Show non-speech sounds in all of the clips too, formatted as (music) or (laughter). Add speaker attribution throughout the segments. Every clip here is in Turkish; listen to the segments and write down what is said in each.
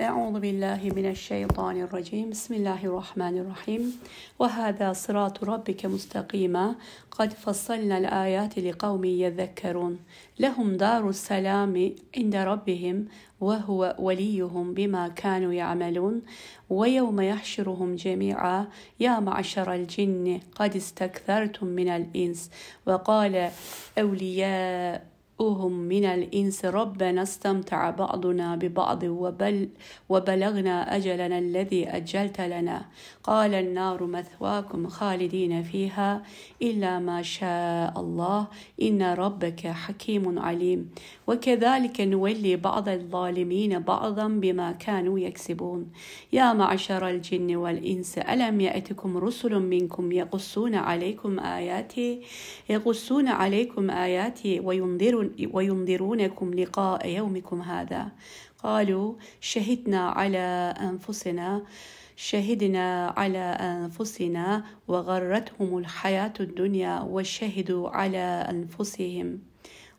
Speaker 1: أعوذ بالله من الشيطان الرجيم. بسم الله الرحمن الرحيم. وهذا صراط ربك مستقيما. قد فصلنا الآيات لقوم يذكرون. لهم دار السلام عند ربهم وهو وليهم بما كانوا يعملون. ويوم يحشرهم جميعا. يا معشر الجن قد استكثرتم من الإنس. وقال أولياء أهم من الإنس ربنا استمتع بعضنا ببعض وبل وبلغنا أجلنا الذي أجلت لنا. قال النار مثواكم خالدين فيها إلا ما شاء الله. إن ربك حكيم عليم. وكذلك نولي بعض الظالمين بعضا بما كانوا يكسبون. يا معشر الجن والإنس ألم يأتكم رسل منكم يقصون عليكم آياتي يقصون عليكم آياتي وينذرون وينذرونكم لقاء يومكم هذا؟ قالوا شهدنا على أنفسنا شهدنا على أنفسنا وغرتهم الحياة الدنيا وشهدوا على أنفسهم.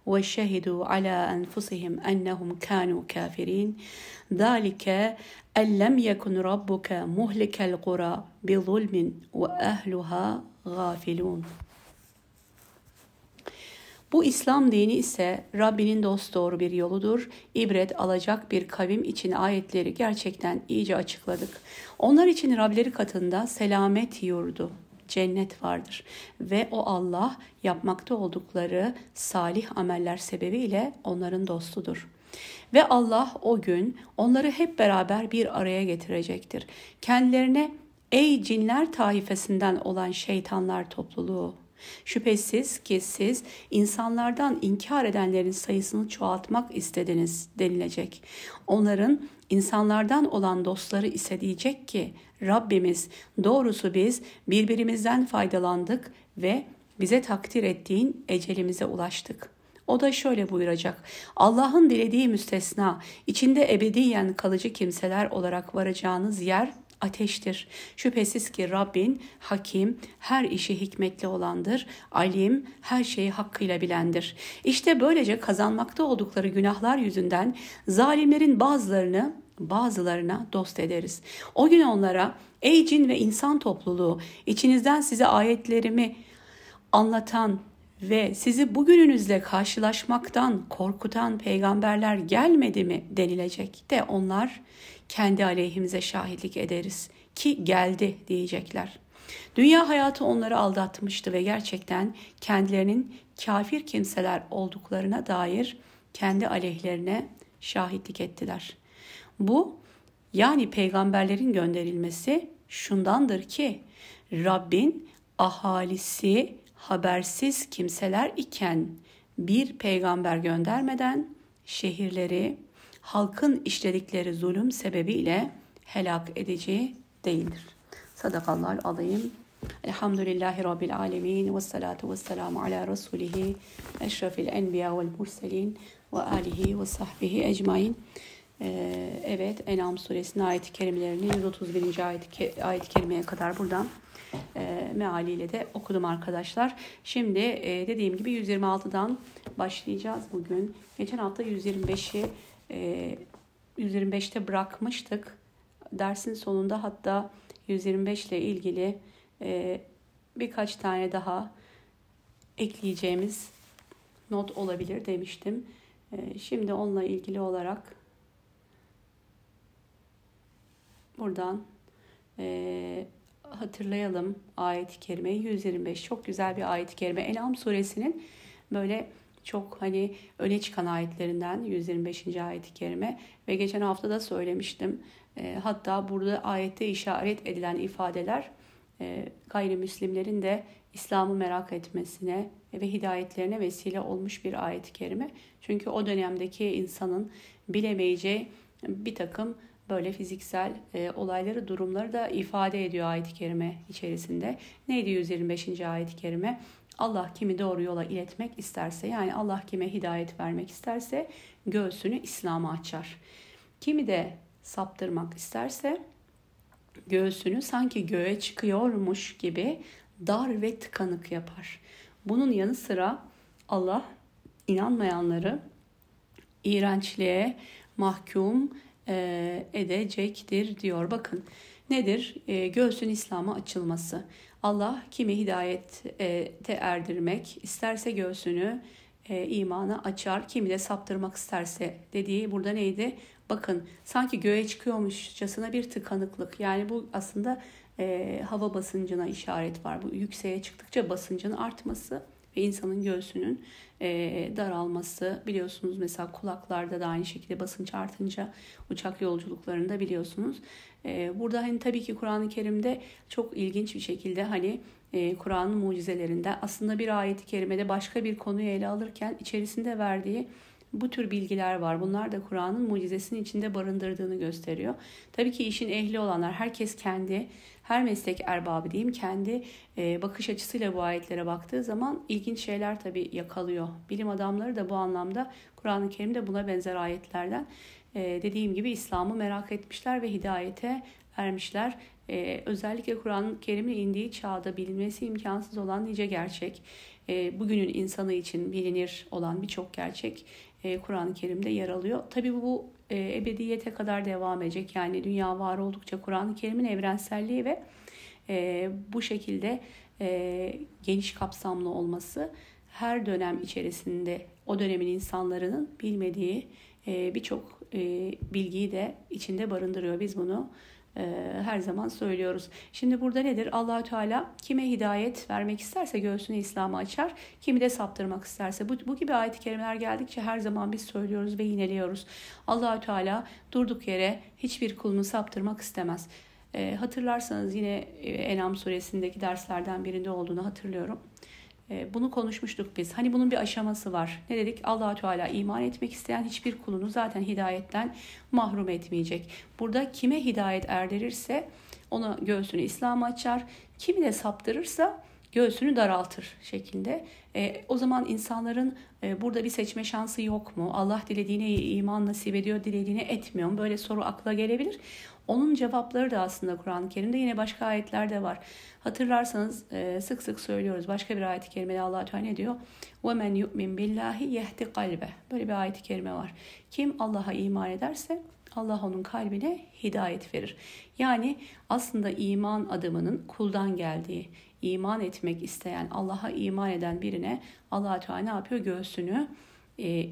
Speaker 1: وشهدوا على أنفسهم أنهم كانوا كافرين ذلك أن لم يكن ربك مهلك القرى بظلم وأهلها غافلون Bu İslam dini ise Rabbinin dost doğru bir yoludur. İbret alacak bir kavim için ayetleri gerçekten iyice açıkladık. Onlar için Rableri katında selamet yurdu, cennet vardır ve o Allah yapmakta oldukları salih ameller sebebiyle onların dostudur. Ve Allah o gün onları hep beraber bir araya getirecektir. Kendilerine ey cinler taifesinden olan şeytanlar topluluğu Şüphesiz ki siz insanlardan inkar edenlerin sayısını çoğaltmak istediniz denilecek. Onların insanlardan olan dostları ise diyecek ki Rabbimiz doğrusu biz birbirimizden faydalandık ve bize takdir ettiğin ecelimize ulaştık. O da şöyle buyuracak. Allah'ın dilediği müstesna, içinde ebediyen kalıcı kimseler olarak varacağınız yer ateştir. Şüphesiz ki Rabbin hakim, her işi hikmetli olandır, alim, her şeyi hakkıyla bilendir. İşte böylece kazanmakta oldukları günahlar yüzünden zalimlerin bazılarını bazılarına dost ederiz. O gün onlara ey cin ve insan topluluğu içinizden size ayetlerimi anlatan ve sizi bugününüzle karşılaşmaktan korkutan peygamberler gelmedi mi denilecek de onlar kendi aleyhimize şahitlik ederiz ki geldi diyecekler. Dünya hayatı onları aldatmıştı ve gerçekten kendilerinin kafir kimseler olduklarına dair kendi aleyhlerine şahitlik ettiler. Bu yani peygamberlerin gönderilmesi şundandır ki Rabbin ahalisi habersiz kimseler iken bir peygamber göndermeden şehirleri halkın işledikleri zulüm sebebiyle helak edici değildir. Sadakallahu alayım. Elhamdülillahi Rabbil alemin ve salatu ve selamu ala Resulihi eşrefil enbiya vel murselin ve alihi ve sahbihi ecmain. Ee, evet Enam suresinin ayet-i kerimelerini 131. ayet-i ayet kerimeye kadar buradan e, mealiyle de okudum arkadaşlar. Şimdi e, dediğim gibi 126'dan başlayacağız bugün. Geçen hafta 125'i e, 125'te bırakmıştık. Dersin sonunda hatta 125 ile ilgili e, birkaç tane daha ekleyeceğimiz not olabilir demiştim. E, şimdi onunla ilgili olarak buradan e, hatırlayalım ayet-i kerimeyi 125 çok güzel bir ayet-i kerime En'am suresinin böyle çok hani öne çıkan ayetlerinden 125. ayet-i kerime ve geçen hafta da söylemiştim. E, hatta burada ayette işaret edilen ifadeler e, gayrimüslimlerin de İslam'ı merak etmesine ve hidayetlerine vesile olmuş bir ayet-i kerime. Çünkü o dönemdeki insanın bilemeyeceği bir takım böyle fiziksel e, olayları, durumları da ifade ediyor ayet-i kerime içerisinde. Neydi 125. ayet-i kerime? Allah kimi doğru yola iletmek isterse yani Allah kime hidayet vermek isterse göğsünü İslam'a açar. Kimi de saptırmak isterse göğsünü sanki göğe çıkıyormuş gibi dar ve tıkanık yapar. Bunun yanı sıra Allah inanmayanları iğrençliğe mahkum edecektir diyor. Bakın nedir? E, göğsün İslam'a açılması. Allah kimi hidayete erdirmek isterse göğsünü e, imana açar. Kimi de saptırmak isterse dediği burada neydi? Bakın sanki göğe çıkıyormuşçasına bir tıkanıklık. Yani bu aslında e, hava basıncına işaret var. Bu yükseğe çıktıkça basıncın artması ve insanın göğsünün e, daralması biliyorsunuz mesela kulaklarda da aynı şekilde basınç artınca uçak yolculuklarında biliyorsunuz. E, burada hani tabii ki Kur'an-ı Kerim'de çok ilginç bir şekilde hani e, Kur'an'ın mucizelerinden aslında bir ayeti kerimede başka bir konuyu ele alırken içerisinde verdiği bu tür bilgiler var. Bunlar da Kur'an'ın mucizesinin içinde barındırdığını gösteriyor. Tabii ki işin ehli olanlar herkes kendi her meslek erbabı diyeyim kendi e, bakış açısıyla bu ayetlere baktığı zaman ilginç şeyler tabii yakalıyor. Bilim adamları da bu anlamda Kur'an-ı Kerim'de buna benzer ayetlerden e, dediğim gibi İslam'ı merak etmişler ve hidayete ermişler. Ee, özellikle Kur'an-ı Kerim'in indiği çağda bilinmesi imkansız olan nice gerçek, e, bugünün insanı için bilinir olan birçok gerçek e, Kur'an-ı Kerim'de yer alıyor. Tabii bu, bu e, ebediyete kadar devam edecek. Yani dünya var oldukça Kur'an-ı Kerim'in evrenselliği ve e, bu şekilde e, geniş kapsamlı olması her dönem içerisinde o dönemin insanların bilmediği e, birçok e, bilgiyi de içinde barındırıyor. Biz bunu her zaman söylüyoruz. Şimdi burada nedir? Allahü Teala kime hidayet vermek isterse göğsünü İslam'a açar, kimi de saptırmak isterse. Bu, bu gibi ayet-i kerimeler geldikçe her zaman biz söylüyoruz ve yineliyoruz. Allahü Teala durduk yere hiçbir kulunu saptırmak istemez. E, hatırlarsanız yine e, Enam suresindeki derslerden birinde olduğunu hatırlıyorum. Ee, bunu konuşmuştuk biz. Hani bunun bir aşaması var. Ne dedik? allah Teala iman etmek isteyen hiçbir kulunu zaten hidayetten mahrum etmeyecek. Burada kime hidayet erdirirse ona göğsünü İslam'a açar. Kimi de saptırırsa göğsünü daraltır şeklinde. E, o zaman insanların e, burada bir seçme şansı yok mu? Allah dilediğine iman nasip ediyor, dilediğine etmiyor mu? Böyle soru akla gelebilir. Onun cevapları da aslında Kur'an-ı Kerim'de yine başka ayetlerde var. Hatırlarsanız e, sık sık söylüyoruz. Başka bir ayet-i kerimede Allah Teala ne diyor? وَمَنْ يُؤْمِنْ بِاللّٰهِ يَهْدِ kalbe. Böyle bir ayet-i kerime var. Kim Allah'a iman ederse Allah onun kalbine hidayet verir. Yani aslında iman adımının kuldan geldiği, iman etmek isteyen, Allah'a iman eden birine Allah Teala ne yapıyor? Göğsünü e,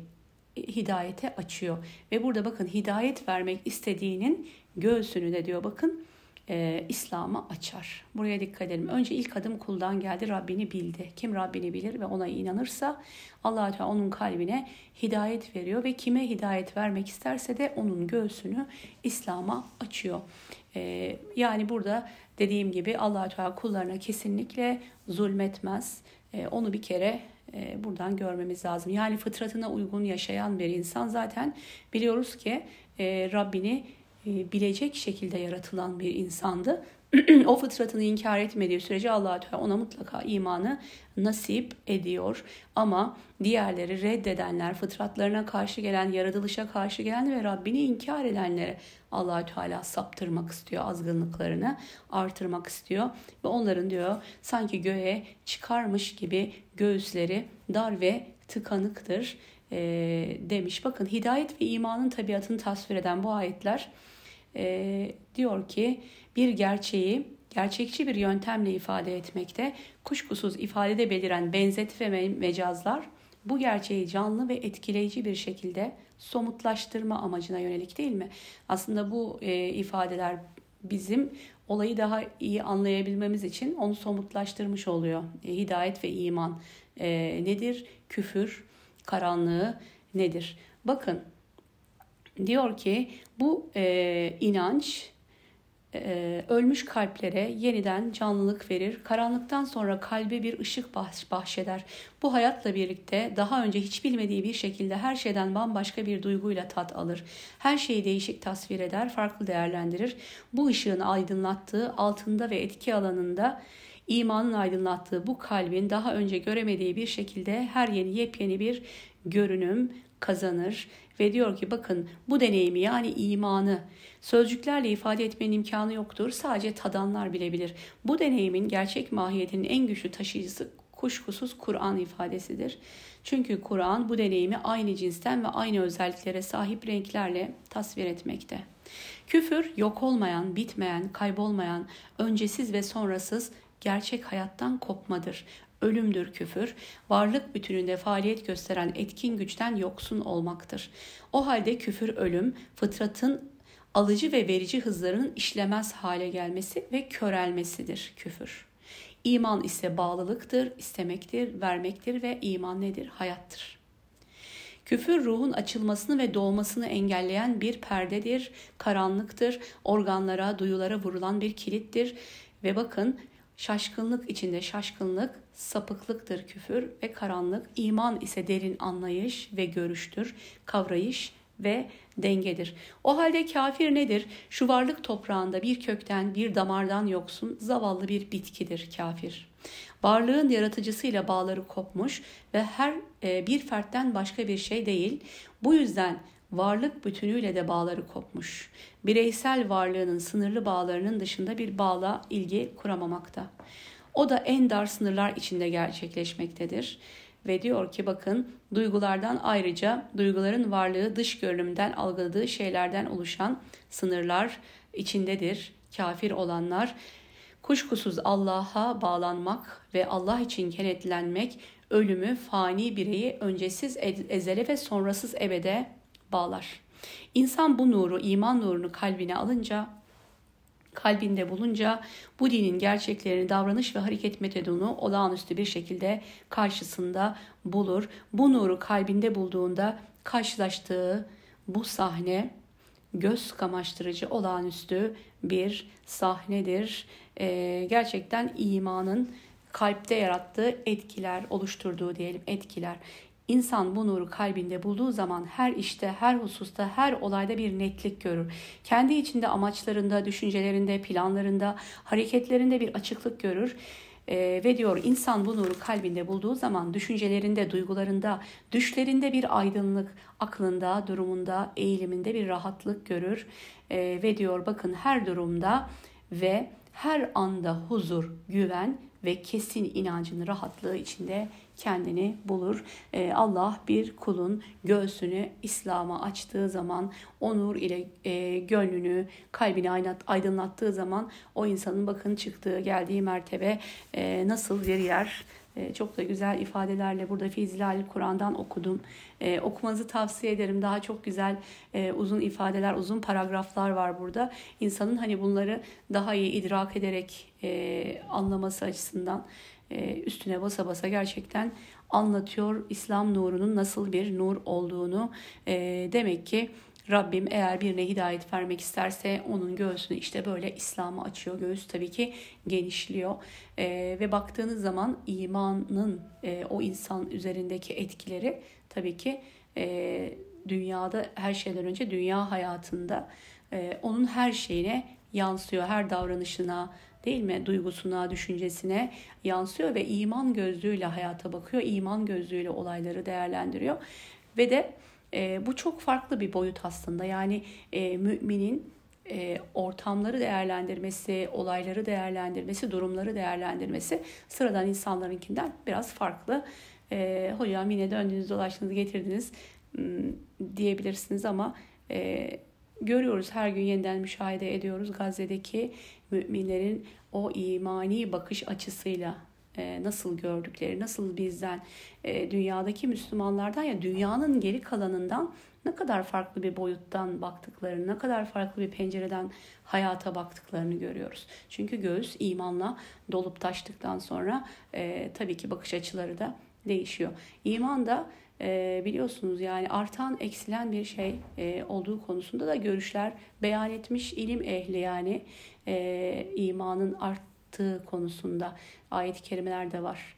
Speaker 1: hidayete açıyor. Ve burada bakın hidayet vermek istediğinin göğsünü de diyor bakın e, İslam'a açar. Buraya dikkat edelim. Önce ilk adım kuldan geldi. Rabbini bildi. Kim Rabbini bilir ve ona inanırsa allah Teala onun kalbine hidayet veriyor ve kime hidayet vermek isterse de onun göğsünü İslam'a açıyor. E, yani burada dediğim gibi allah Teala kullarına kesinlikle zulmetmez. E, onu bir kere e, buradan görmemiz lazım. Yani fıtratına uygun yaşayan bir insan zaten biliyoruz ki e, Rabbini bilecek şekilde yaratılan bir insandı. (clears throat) o fıtratını inkar etmediği sürece allah Teala ona mutlaka imanı nasip ediyor. Ama diğerleri reddedenler, fıtratlarına karşı gelen, yaratılışa karşı gelen ve Rabbini inkar edenlere allah Teala saptırmak istiyor, azgınlıklarını artırmak istiyor. Ve onların diyor sanki göğe çıkarmış gibi göğüsleri dar ve tıkanıktır e, demiş. Bakın hidayet ve imanın tabiatını tasvir eden bu ayetler e, diyor ki bir gerçeği gerçekçi bir yöntemle ifade etmekte, kuşkusuz ifadede beliren benzeti ve mecazlar bu gerçeği canlı ve etkileyici bir şekilde somutlaştırma amacına yönelik değil mi? Aslında bu e, ifadeler bizim olayı daha iyi anlayabilmemiz için onu somutlaştırmış oluyor. E, hidayet ve iman e, nedir? Küfür, karanlığı nedir? Bakın diyor ki bu e, inanç e, ölmüş kalplere yeniden canlılık verir. Karanlıktan sonra kalbe bir ışık bahşeder. Bu hayatla birlikte daha önce hiç bilmediği bir şekilde her şeyden bambaşka bir duyguyla tat alır. Her şeyi değişik tasvir eder, farklı değerlendirir. Bu ışığın aydınlattığı altında ve etki alanında imanın aydınlattığı bu kalbin daha önce göremediği bir şekilde her yeni yepyeni bir görünüm kazanır ve diyor ki bakın bu deneyimi yani imanı sözcüklerle ifade etmenin imkanı yoktur. Sadece tadanlar bilebilir. Bu deneyimin gerçek mahiyetinin en güçlü taşıyıcısı kuşkusuz Kur'an ifadesidir. Çünkü Kur'an bu deneyimi aynı cinsten ve aynı özelliklere sahip renklerle tasvir etmekte. Küfür yok olmayan, bitmeyen, kaybolmayan, öncesiz ve sonrasız gerçek hayattan kopmadır. Ölümdür küfür, varlık bütününde faaliyet gösteren etkin güçten yoksun olmaktır. O halde küfür ölüm, fıtratın alıcı ve verici hızlarının işlemez hale gelmesi ve körelmesidir küfür. İman ise bağlılıktır, istemektir, vermektir ve iman nedir? Hayattır. Küfür ruhun açılmasını ve doğmasını engelleyen bir perdedir, karanlıktır, organlara, duyulara vurulan bir kilittir ve bakın şaşkınlık içinde şaşkınlık, sapıklıktır küfür ve karanlık, iman ise derin anlayış ve görüştür, kavrayış ve dengedir. O halde kafir nedir? Şu varlık toprağında bir kökten, bir damardan yoksun, zavallı bir bitkidir kafir. Varlığın yaratıcısıyla bağları kopmuş ve her e, bir fertten başka bir şey değil. Bu yüzden varlık bütünüyle de bağları kopmuş. Bireysel varlığının sınırlı bağlarının dışında bir bağla ilgi kuramamakta. O da en dar sınırlar içinde gerçekleşmektedir ve diyor ki bakın duygulardan ayrıca duyguların varlığı dış görünümden algıladığı şeylerden oluşan sınırlar içindedir. Kafir olanlar kuşkusuz Allah'a bağlanmak ve Allah için kenetlenmek ölümü fani bireyi öncesiz ezele ve sonrasız ebede bağlar. İnsan bu nuru, iman nurunu kalbine alınca kalbinde bulunca bu dinin gerçeklerini davranış ve hareket metodunu olağanüstü bir şekilde karşısında bulur. Bu nuru kalbinde bulduğunda karşılaştığı bu sahne göz kamaştırıcı olağanüstü bir sahnedir. Ee, gerçekten imanın kalpte yarattığı etkiler, oluşturduğu diyelim etkiler. İnsan bu nuru kalbinde bulduğu zaman her işte, her hususta, her olayda bir netlik görür. Kendi içinde amaçlarında, düşüncelerinde, planlarında, hareketlerinde bir açıklık görür. Ee, ve diyor insan bu nuru kalbinde bulduğu zaman düşüncelerinde, duygularında, düşlerinde bir aydınlık, aklında, durumunda, eğiliminde bir rahatlık görür. Ee, ve diyor bakın her durumda ve her anda huzur, güven ve kesin inancın rahatlığı içinde kendini bulur. Ee, Allah bir kulun göğsünü İslam'a açtığı zaman, onur ile e, gönlünü, kalbini aydınlattığı zaman o insanın bakın çıktığı, geldiği mertebe e, nasıl bir yer, e, çok da güzel ifadelerle burada Fizilal Kur'an'dan okudum. E, okumanızı tavsiye ederim. Daha çok güzel e, uzun ifadeler, uzun paragraflar var burada. İnsanın hani bunları daha iyi idrak ederek e, anlaması açısından e, üstüne basa basa gerçekten anlatıyor İslam nurunun nasıl bir nur olduğunu. E, demek ki Rabbim eğer birine hidayet vermek isterse onun göğsünü işte böyle İslam'a açıyor. Göğüs tabii ki genişliyor. E, ve baktığınız zaman imanın e, o insan üzerindeki etkileri tabii ki e, dünyada her şeyden önce dünya hayatında e, onun her şeyine yansıyor. Her davranışına, değil mi? Duygusuna, düşüncesine yansıyor ve iman gözlüğüyle hayata bakıyor. iman gözlüğüyle olayları değerlendiriyor. Ve de e, bu çok farklı bir boyut aslında. Yani e, müminin e, ortamları değerlendirmesi, olayları değerlendirmesi, durumları değerlendirmesi sıradan insanlarınkinden biraz farklı. E, hocam yine döndünüz dolaştınız getirdiniz diyebilirsiniz ama e, görüyoruz her gün yeniden müşahede ediyoruz Gazze'deki müminlerin o imani bakış açısıyla e, nasıl gördükleri, nasıl bizden, e, dünyadaki Müslümanlardan ya dünyanın geri kalanından ne kadar farklı bir boyuttan baktıklarını, ne kadar farklı bir pencereden hayata baktıklarını görüyoruz. Çünkü göğüs imanla dolup taştıktan sonra e, tabii ki bakış açıları da değişiyor. İman da e, biliyorsunuz yani artan eksilen bir şey e, olduğu konusunda da görüşler beyan etmiş ilim ehli yani e, imanın arttığı konusunda ayet-i kerimeler de var.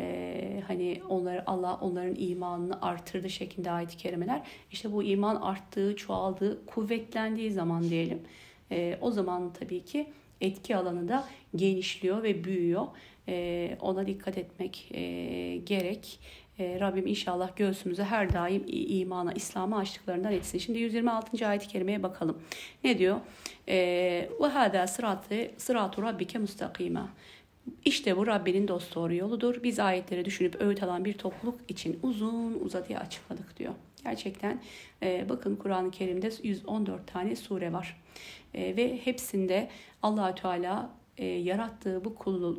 Speaker 1: Ee, hani onları Allah onların imanını artırdı şeklinde ayet-i kerimeler. İşte bu iman arttığı, çoğaldığı, kuvvetlendiği zaman diyelim. E, o zaman tabii ki etki alanı da genişliyor ve büyüyor. E, ona dikkat etmek e, gerek. E, Rabbim inşallah göğsümüzü her daim imana, İslam'a açtıklarından etsin. Şimdi 126. ayet-i kerimeye bakalım. Ne diyor? Ve hâdâ sıratı, sıratu rabbike mustakîmâ. İşte bu Rabbinin dost doğru yoludur. Biz ayetleri düşünüp öğüt alan bir topluluk için uzun uzadıya açıkladık diyor. Gerçekten e, bakın Kur'an-ı Kerim'de 114 tane sure var. E, ve hepsinde Allahü Teala e, yarattığı bu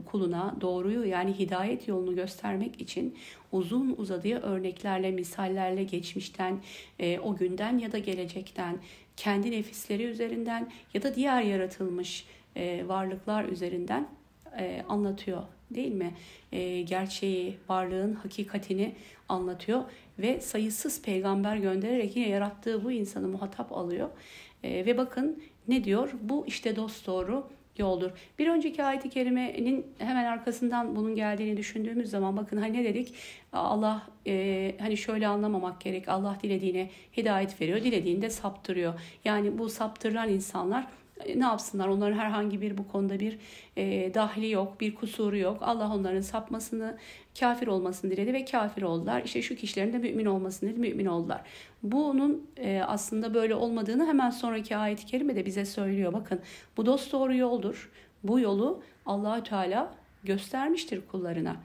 Speaker 1: kuluna doğruyu yani hidayet yolunu göstermek için uzun uzadıya örneklerle, misallerle geçmişten, e, o günden ya da gelecekten, kendi nefisleri üzerinden ya da diğer yaratılmış e, varlıklar üzerinden e, anlatıyor değil mi? E, gerçeği, varlığın hakikatini anlatıyor ve sayısız peygamber göndererek yine yarattığı bu insanı muhatap alıyor. E, ve bakın ne diyor? Bu işte dost doğru yoldur. Bir önceki ayet-i kerimenin hemen arkasından bunun geldiğini düşündüğümüz zaman bakın hani ne dedik? Allah e, hani şöyle anlamamak gerek. Allah dilediğine hidayet veriyor, dilediğinde saptırıyor. Yani bu saptırılan insanlar e, ne yapsınlar? Onların herhangi bir bu konuda bir e, dahli yok, bir kusuru yok. Allah onların sapmasını, kafir olmasını diledi ve kafir oldular. İşte şu kişilerin de mümin olmasını diledi, mümin oldular. Bunun e, aslında böyle olmadığını hemen sonraki ayet-i kerime de bize söylüyor. Bakın bu dost doğru yoldur. Bu yolu Allahü Teala göstermiştir kullarına.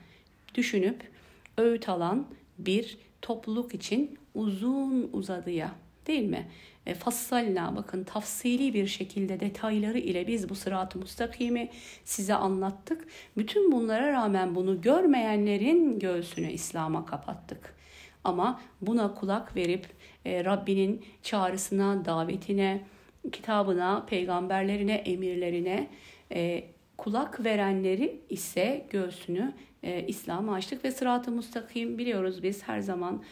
Speaker 1: Düşünüp öğüt alan bir topluluk için uzun uzadıya değil mi? E, fassalna bakın tafsili bir şekilde detayları ile biz bu sırat-ı mustakimi size anlattık. Bütün bunlara rağmen bunu görmeyenlerin göğsünü İslam'a kapattık. Ama buna kulak verip e, Rabbinin çağrısına, davetine, kitabına, peygamberlerine, emirlerine e, kulak verenleri ise göğsünü e, İslam'a açtık ve sırat-ı mustakim biliyoruz biz her zaman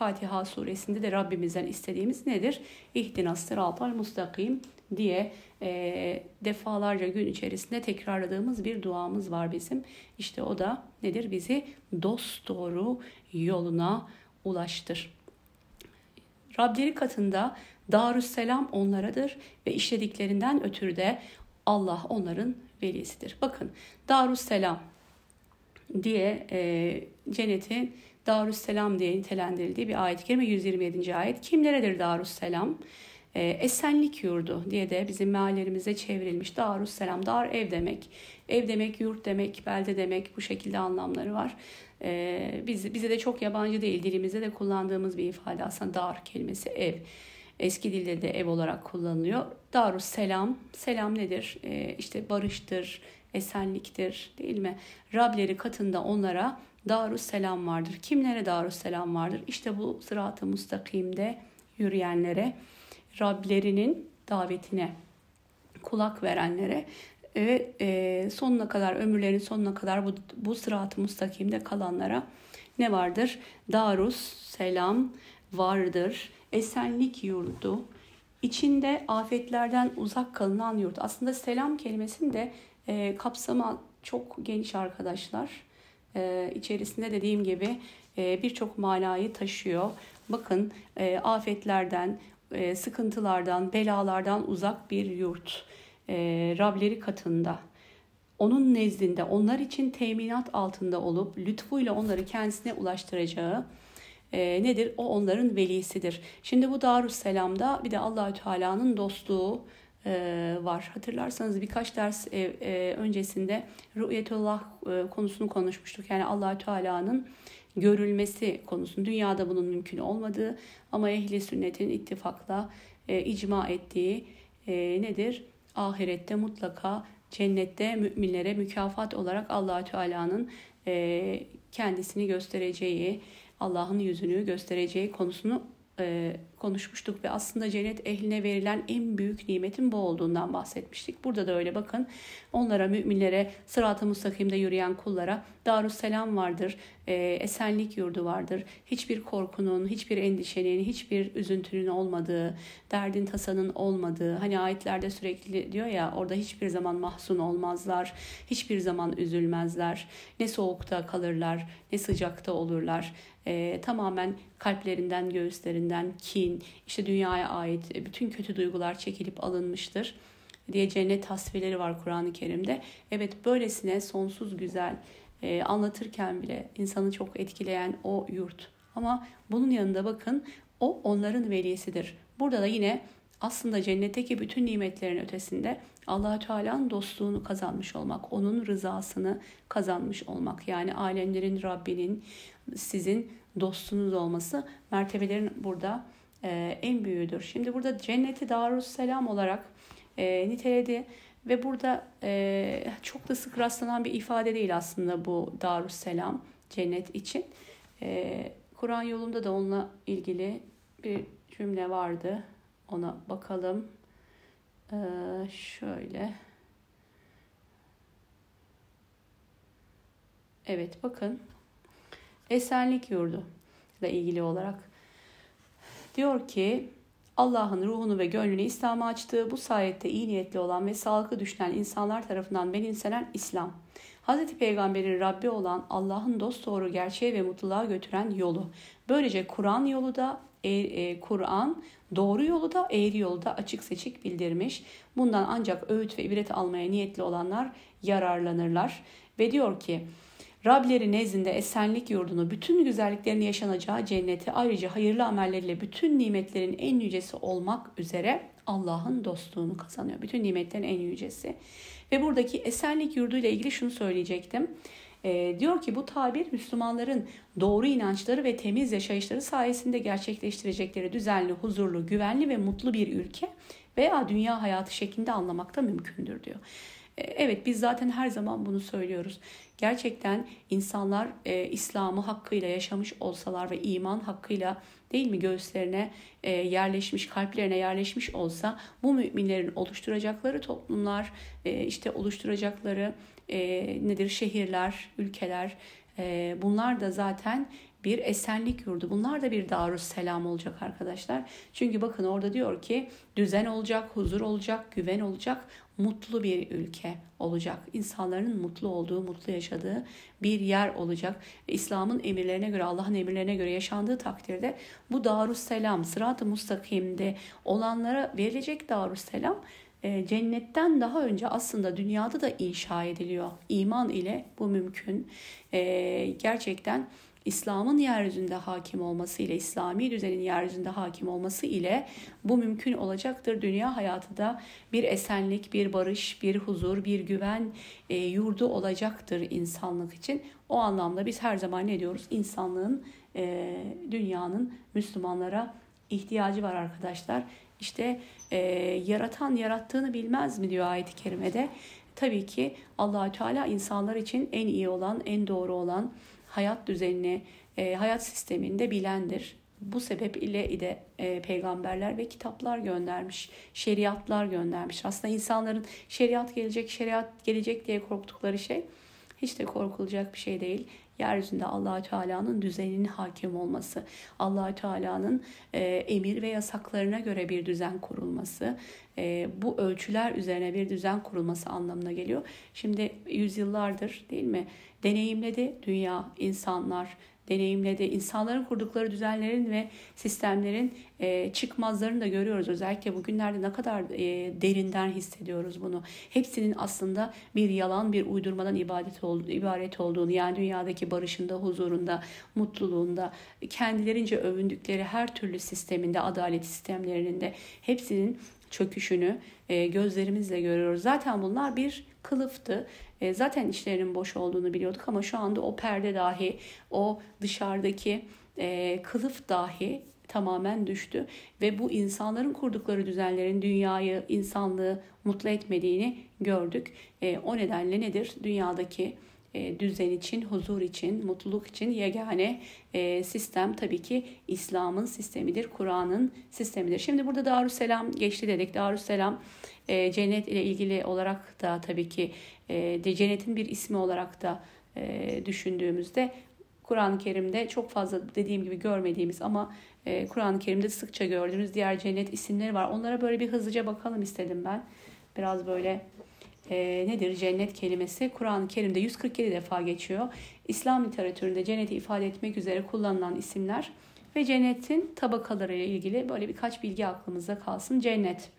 Speaker 1: Fatiha suresinde de Rabbimizden istediğimiz nedir? İhtinas sıratal mustakim diye e, defalarca gün içerisinde tekrarladığımız bir duamız var bizim. İşte o da nedir? Bizi dost doğru yoluna ulaştır. Rableri katında Darüsselam onlaradır ve işlediklerinden ötürü de Allah onların velisidir. Bakın Darüsselam diye e, cennetin Darüsselam diye nitelendirildiği bir ayet-i kerime 127. ayet. Kimleredir Darüsselam? E, esenlik yurdu diye de bizim meallerimize çevrilmiş. Darüsselam, dar ev demek. Ev demek, yurt demek, belde demek bu şekilde anlamları var. E, biz, bize de çok yabancı değil. Dilimizde de kullandığımız bir ifade aslında dar kelimesi ev. Eski dilde de ev olarak kullanılıyor. Darus selam. Selam nedir? E, işte barıştır, esenliktir değil mi? Rableri katında onlara Darus selam vardır. Kimlere darus selam vardır? İşte bu sırat-ı mustakimde yürüyenlere, Rablerinin davetine kulak verenlere ve e, sonuna kadar ömürlerinin sonuna kadar bu, bu sırat-ı mustakimde kalanlara ne vardır? Darus selam vardır. Esenlik yurdu. İçinde afetlerden uzak kalınan yurt. Aslında selam kelimesinin de e, kapsamı çok geniş arkadaşlar e, içerisinde dediğim gibi e, birçok manayı taşıyor. Bakın e, afetlerden, e, sıkıntılardan, belalardan uzak bir yurt. Rableri katında. Onun nezdinde onlar için teminat altında olup lütfuyla onları kendisine ulaştıracağı nedir? O onların velisidir. Şimdi bu Darüsselam'da bir de Allahü Teala'nın dostluğu, var. Hatırlarsanız birkaç ders e, e, öncesinde Rü'yetullah konusunu konuşmuştuk. Yani Allahü Teala'nın görülmesi konusunu. Dünyada bunun mümkün olmadığı ama ehli sünnetin ittifakla icma ettiği nedir? Ahirette mutlaka cennette müminlere mükafat olarak Allahü Teala'nın kendisini göstereceği, Allah'ın yüzünü göstereceği konusunu e, konuşmuştuk ve aslında cennet ehline verilen en büyük nimetin bu olduğundan bahsetmiştik. Burada da öyle bakın onlara müminlere sırat-ı mustakimde yürüyen kullara Darüsselam vardır, e, esenlik yurdu vardır. Hiçbir korkunun, hiçbir endişenin, hiçbir üzüntünün olmadığı, derdin tasanın olmadığı. Hani ayetlerde sürekli diyor ya orada hiçbir zaman mahzun olmazlar, hiçbir zaman üzülmezler. Ne soğukta kalırlar, ne sıcakta olurlar. E, tamamen kalplerinden, göğüslerinden kin, işte dünyaya ait bütün kötü duygular çekilip alınmıştır diye cennet tasvirleri var Kur'an-ı Kerim'de. Evet böylesine sonsuz güzel e, anlatırken bile insanı çok etkileyen o yurt. Ama bunun yanında bakın o onların velisidir. Burada da yine aslında cennetteki bütün nimetlerin ötesinde allah Teala'nın dostluğunu kazanmış olmak, onun rızasını kazanmış olmak. Yani alemlerin Rabbinin sizin dostunuz olması mertebelerin burada e, en büyüğüdür. Şimdi burada cenneti Darusselam olarak e, niteledi ve burada e, çok da sık rastlanan bir ifade değil aslında bu Darusselam cennet için. E, Kur'an yolunda da onunla ilgili bir cümle vardı. Ona bakalım. Ee, şöyle. Evet bakın. Esenlik yurdu ile ilgili olarak diyor ki Allah'ın ruhunu ve gönlünü İslam'a açtığı bu sayette iyi niyetli olan ve sağlıklı düşünen insanlar tarafından benimsenen İslam. Hz. Peygamber'in Rabbi olan Allah'ın dost doğru gerçeğe ve mutluluğa götüren yolu. Böylece Kur'an yolu da e, e, Kur'an doğru yolu da eğri yolu da açık seçik bildirmiş. Bundan ancak öğüt ve ibret almaya niyetli olanlar yararlanırlar. Ve diyor ki Rableri nezdinde esenlik yurdunu, bütün güzelliklerin yaşanacağı cenneti ayrıca hayırlı amelleriyle bütün nimetlerin en yücesi olmak üzere Allah'ın dostluğunu kazanıyor. Bütün nimetlerin en yücesi. Ve buradaki esenlik yurdu ile ilgili şunu söyleyecektim. E, diyor ki bu tabir Müslümanların doğru inançları ve temiz yaşayışları sayesinde gerçekleştirecekleri düzenli, huzurlu, güvenli ve mutlu bir ülke veya dünya hayatı şeklinde anlamakta mümkündür diyor. E, evet biz zaten her zaman bunu söylüyoruz. Gerçekten insanlar e, İslam'ı hakkıyla yaşamış olsalar ve iman hakkıyla değil mi göğüslerine e, yerleşmiş, kalplerine yerleşmiş olsa bu müminlerin oluşturacakları toplumlar, e, işte oluşturacakları e, nedir şehirler, ülkeler e, bunlar da zaten bir esenlik yurdu. Bunlar da bir darus selam olacak arkadaşlar. Çünkü bakın orada diyor ki düzen olacak, huzur olacak, güven olacak, mutlu bir ülke olacak. İnsanların mutlu olduğu, mutlu yaşadığı bir yer olacak. İslam'ın emirlerine göre, Allah'ın emirlerine göre yaşandığı takdirde bu darus selam, sırat-ı mustakimde olanlara verilecek darus selam e, cennetten daha önce aslında dünyada da inşa ediliyor. İman ile bu mümkün. E, gerçekten İslam'ın yeryüzünde hakim olması ile İslami düzenin yeryüzünde hakim olması ile bu mümkün olacaktır. Dünya hayatı da bir esenlik, bir barış, bir huzur, bir güven e, yurdu olacaktır insanlık için. O anlamda biz her zaman ne diyoruz? İnsanlığın, e, dünyanın Müslümanlara ihtiyacı var arkadaşlar. İşte e, yaratan yarattığını bilmez mi diyor ayet-i kerimede. Tabii ki allah Teala insanlar için en iyi olan, en doğru olan hayat düzenini, e, hayat sistemini de bilendir. Bu sebep ile de e, peygamberler ve kitaplar göndermiş, şeriatlar göndermiş. Aslında insanların şeriat gelecek, şeriat gelecek diye korktukları şey hiç de korkulacak bir şey değil yeryüzünde allah Teala'nın düzeninin hakim olması, allah Teala'nın e, emir ve yasaklarına göre bir düzen kurulması, e, bu ölçüler üzerine bir düzen kurulması anlamına geliyor. Şimdi yüzyıllardır değil mi? Deneyimledi dünya, insanlar, deneyimledi. İnsanların kurdukları düzenlerin ve sistemlerin e, çıkmazlarını da görüyoruz. Özellikle bugünlerde ne kadar e, derinden hissediyoruz bunu. Hepsinin aslında bir yalan, bir uydurmadan ibadet olduğu, ibaret olduğunu yani dünyadaki barışında, huzurunda, mutluluğunda, kendilerince övündükleri her türlü sisteminde, adalet sistemlerinin de hepsinin çöküşünü e, gözlerimizle görüyoruz. Zaten bunlar bir kılıftı. E, zaten içlerinin boş olduğunu biliyorduk ama şu anda o perde dahi, o dışarıdaki e, kılıf dahi tamamen düştü ve bu insanların kurdukları düzenlerin dünyayı, insanlığı mutlu etmediğini gördük. E, o nedenle nedir? Dünyadaki e, düzen için, huzur için, mutluluk için yegane e, sistem tabii ki İslam'ın sistemidir, Kur'an'ın sistemidir. Şimdi burada Darüsselam geçti dedik. Darüsselam e, cennet ile ilgili olarak da tabii ki de cennetin bir ismi olarak da düşündüğümüzde Kur'an-ı Kerim'de çok fazla dediğim gibi görmediğimiz ama Kur'an-ı Kerim'de sıkça gördüğünüz diğer cennet isimleri var. Onlara böyle bir hızlıca bakalım istedim ben. Biraz böyle e, nedir cennet kelimesi Kur'an-ı Kerim'de 147 defa geçiyor. İslam literatüründe cenneti ifade etmek üzere kullanılan isimler ve cennetin tabakaları ile ilgili böyle birkaç bilgi aklımızda kalsın. Cennet.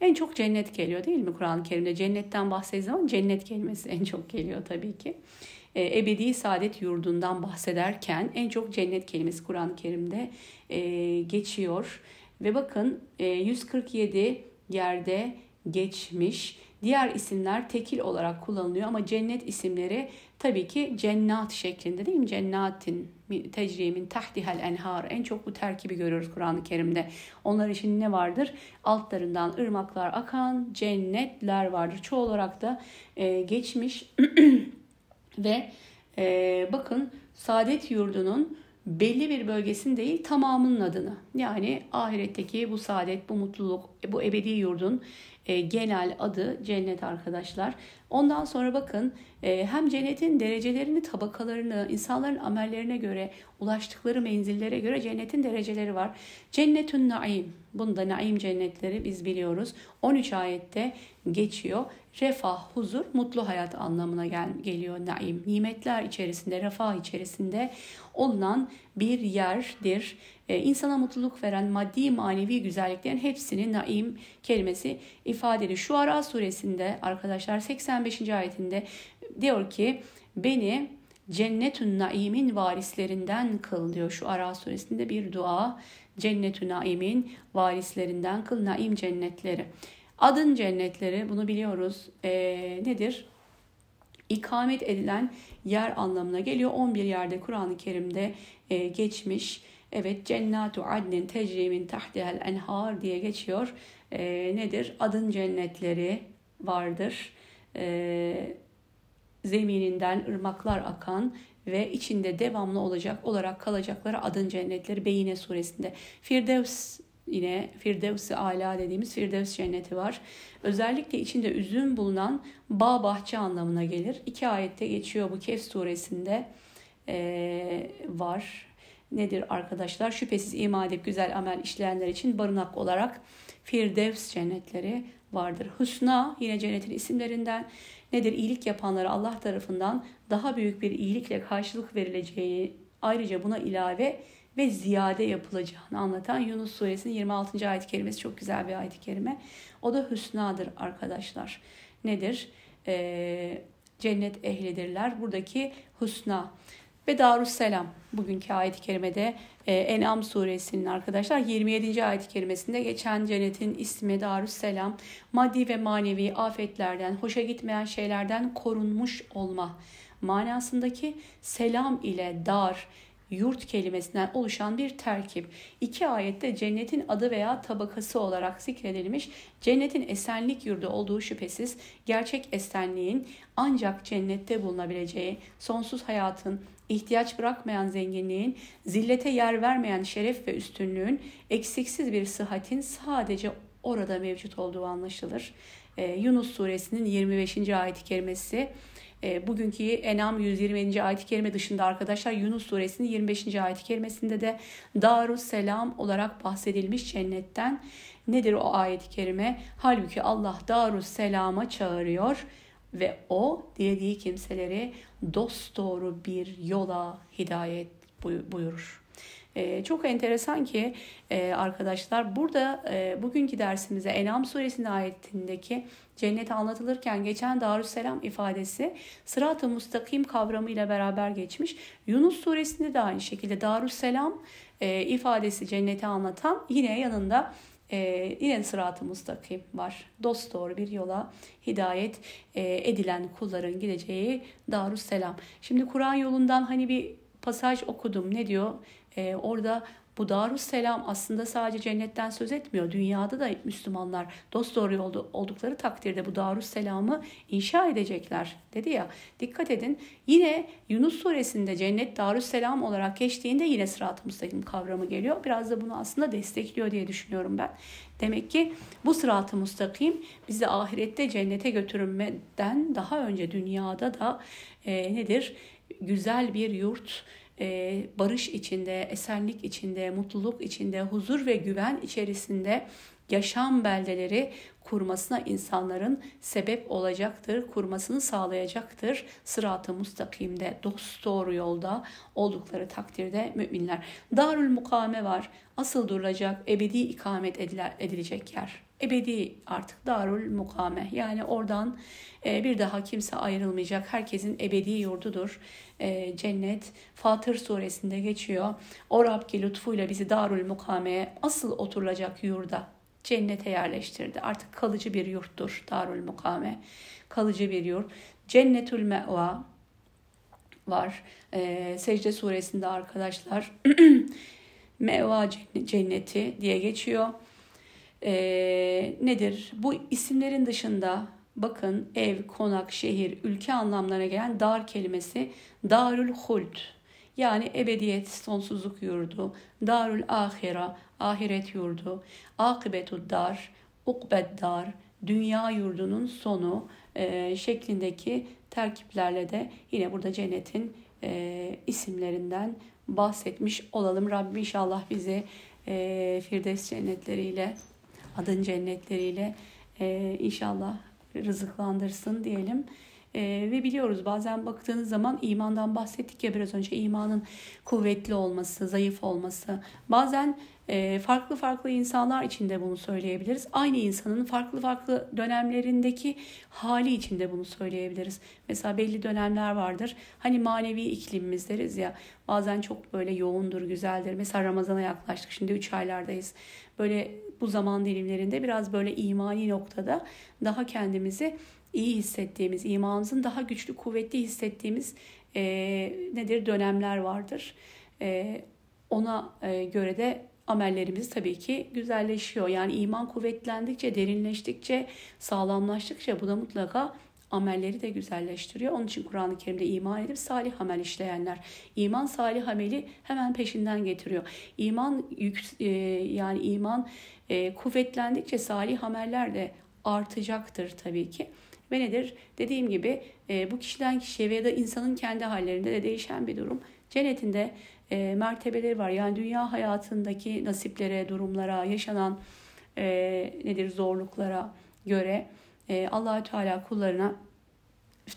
Speaker 1: En çok cennet geliyor değil mi Kur'an-ı Kerim'de? Cennetten bahsediği zaman cennet kelimesi en çok geliyor tabii ki. E, ebedi saadet yurdundan bahsederken en çok cennet kelimesi Kur'an-ı Kerim'de e, geçiyor. Ve bakın 147 yerde geçmiş. Diğer isimler tekil olarak kullanılıyor ama cennet isimleri tabii ki cennat şeklinde değil mi? Cennatin tecrimin tahtihel enhar en çok bu terkibi görüyoruz Kur'an-ı Kerim'de. Onlar için ne vardır? Altlarından ırmaklar akan cennetler vardır. Çoğu olarak da e, geçmiş (clears throat) ve e, bakın saadet yurdunun belli bir bölgesinin değil tamamının adını yani ahiretteki bu saadet, bu mutluluk, bu ebedi yurdun e, genel adı cennet arkadaşlar. Ondan sonra bakın e, hem cennetin derecelerini, tabakalarını, insanların amellerine göre, ulaştıkları menzillere göre cennetin dereceleri var. Cennetün naim, bunda naim cennetleri biz biliyoruz. 13 ayette geçiyor. Refah, huzur, mutlu hayat anlamına gel geliyor naim. Nimetler içerisinde, refah içerisinde olunan bir yerdir. Ee, insana mutluluk veren maddi manevi güzelliklerin hepsini naim kelimesi ifade ediyor. Şu Ara suresinde arkadaşlar 85. ayetinde diyor ki beni cennetün naimin varislerinden kıl diyor şu Ara suresinde bir dua. Cennetün naimin varislerinden kıl naim cennetleri. Adın cennetleri bunu biliyoruz. E, nedir? İkamet edilen yer anlamına geliyor. 11 yerde Kur'an-ı Kerim'de e, geçmiş. Evet cennatu adnin tecrimin tahtihel enhar diye geçiyor. E, nedir? Adın cennetleri vardır. E, zemininden ırmaklar akan ve içinde devamlı olacak olarak kalacakları adın cennetleri Beyine suresinde. Firdevs yine Firdevs-i Ala dediğimiz Firdevs cenneti var. Özellikle içinde üzüm bulunan bağ bahçe anlamına gelir. İki ayette geçiyor bu Kehf suresinde ee, var. Nedir arkadaşlar? Şüphesiz iman edip güzel amel işleyenler için barınak olarak Firdevs cennetleri vardır. Husna yine cennetin isimlerinden nedir? İyilik yapanlara Allah tarafından daha büyük bir iyilikle karşılık verileceği ayrıca buna ilave ve ziyade yapılacağını anlatan Yunus suresinin 26. ayet kerimesi çok güzel bir ayet kerime. O da hüsnadır arkadaşlar. Nedir? Ee, cennet ehlidirler. Buradaki husna ve Darusselam bugünkü ayet-i kerimede e, En'am suresinin arkadaşlar 27. ayet-i kerimesinde geçen cennetin ismi Darusselam maddi ve manevi afetlerden, hoşa gitmeyen şeylerden korunmuş olma manasındaki selam ile dar, yurt kelimesinden oluşan bir terkip. İki ayette cennetin adı veya tabakası olarak zikredilmiş. Cennetin esenlik yurdu olduğu şüphesiz gerçek esenliğin ancak cennette bulunabileceği, sonsuz hayatın, ihtiyaç bırakmayan zenginliğin, zillete yer vermeyen şeref ve üstünlüğün, eksiksiz bir sıhhatin sadece orada mevcut olduğu anlaşılır. Ee, Yunus suresinin 25. ayet-i kerimesi e, bugünkü Enam 120. ayet-i kerime dışında arkadaşlar Yunus suresinin 25. ayet-i kerimesinde de Darus Selam olarak bahsedilmiş cennetten. Nedir o ayet-i kerime? Halbuki Allah Darus Selam'a çağırıyor ve o dilediği kimseleri dost doğru bir yola hidayet buyurur. Ee, çok enteresan ki e, arkadaşlar burada e, bugünkü dersimize Enam suresinin ayetindeki cennet anlatılırken geçen Darüsselam ifadesi sırat-ı mustakim kavramıyla beraber geçmiş. Yunus suresinde de aynı şekilde Darüsselam e, ifadesi cenneti anlatan yine yanında e, yine sırat-ı mustakim var. Dost doğru bir yola hidayet e, edilen kulların gideceği Darüsselam. Şimdi Kur'an yolundan hani bir pasaj okudum. Ne diyor? E, orada bu Darusselam aslında sadece cennetten söz etmiyor. Dünyada da Müslümanlar dost doğru yolda oldukları takdirde bu Darusselam'ı inşa edecekler dedi ya. Dikkat edin yine Yunus suresinde cennet Darusselam olarak geçtiğinde yine sırat-ı müstakim kavramı geliyor. Biraz da bunu aslında destekliyor diye düşünüyorum ben. Demek ki bu sırat-ı müstakim bizi ahirette cennete götürmeden daha önce dünyada da e, nedir? Güzel bir yurt, e, barış içinde, esenlik içinde, mutluluk içinde, huzur ve güven içerisinde yaşam beldeleri kurmasına insanların sebep olacaktır, kurmasını sağlayacaktır. Sırat-ı mustakimde, dost doğru yolda oldukları takdirde müminler. Darül mukame var, asıl durulacak, ebedi ikamet edilecek yer. Ebedi artık darul mukame yani oradan e, bir daha kimse ayrılmayacak. Herkesin ebedi yurdudur. E, cennet. Fatır suresinde geçiyor. O Rab ki lütfuyla bizi darul mukameye asıl oturulacak yurda cennete yerleştirdi. Artık kalıcı bir yurttur darul mukame kalıcı bir yurt. Cennetül me'va var. E, secde suresinde arkadaşlar (clears throat) meva cenneti diye geçiyor e, nedir? Bu isimlerin dışında bakın ev, konak, şehir, ülke anlamlarına gelen dar kelimesi darül hult yani ebediyet, sonsuzluk yurdu, darül ahira, ahiret yurdu, akıbetud dar, ukbed dar, dünya yurdunun sonu e, şeklindeki terkiplerle de yine burada cennetin e, isimlerinden bahsetmiş olalım. Rabbim inşallah bizi e, Firdevs cennetleriyle adın cennetleriyle e, inşallah rızıklandırsın diyelim. E, ve biliyoruz bazen baktığınız zaman imandan bahsettik ya biraz önce imanın kuvvetli olması, zayıf olması. Bazen e, farklı farklı insanlar içinde bunu söyleyebiliriz. Aynı insanın farklı farklı dönemlerindeki hali içinde bunu söyleyebiliriz. Mesela belli dönemler vardır. Hani manevi iklimimiz deriz ya bazen çok böyle yoğundur, güzeldir. Mesela Ramazan'a yaklaştık. Şimdi 3 aylardayız. Böyle bu zaman dilimlerinde biraz böyle imani noktada daha kendimizi iyi hissettiğimiz, imanımızın daha güçlü, kuvvetli hissettiğimiz e, nedir dönemler vardır. E, ona e, göre de amellerimiz tabii ki güzelleşiyor. Yani iman kuvvetlendikçe, derinleştikçe, sağlamlaştıkça bu da mutlaka amelleri de güzelleştiriyor. Onun için Kur'an-ı Kerim'de iman edip salih amel işleyenler. iman salih ameli hemen peşinden getiriyor. İman yük, e, yani iman e, kuvvetlendikçe salih ameller de artacaktır tabii ki. Ve nedir? Dediğim gibi e, bu kişiden kişiye veya da insanın kendi hallerinde de değişen bir durum. Cennetinde e, mertebeleri var. Yani dünya hayatındaki nasiplere, durumlara, yaşanan e, nedir zorluklara göre e, Allahü Teala kullarına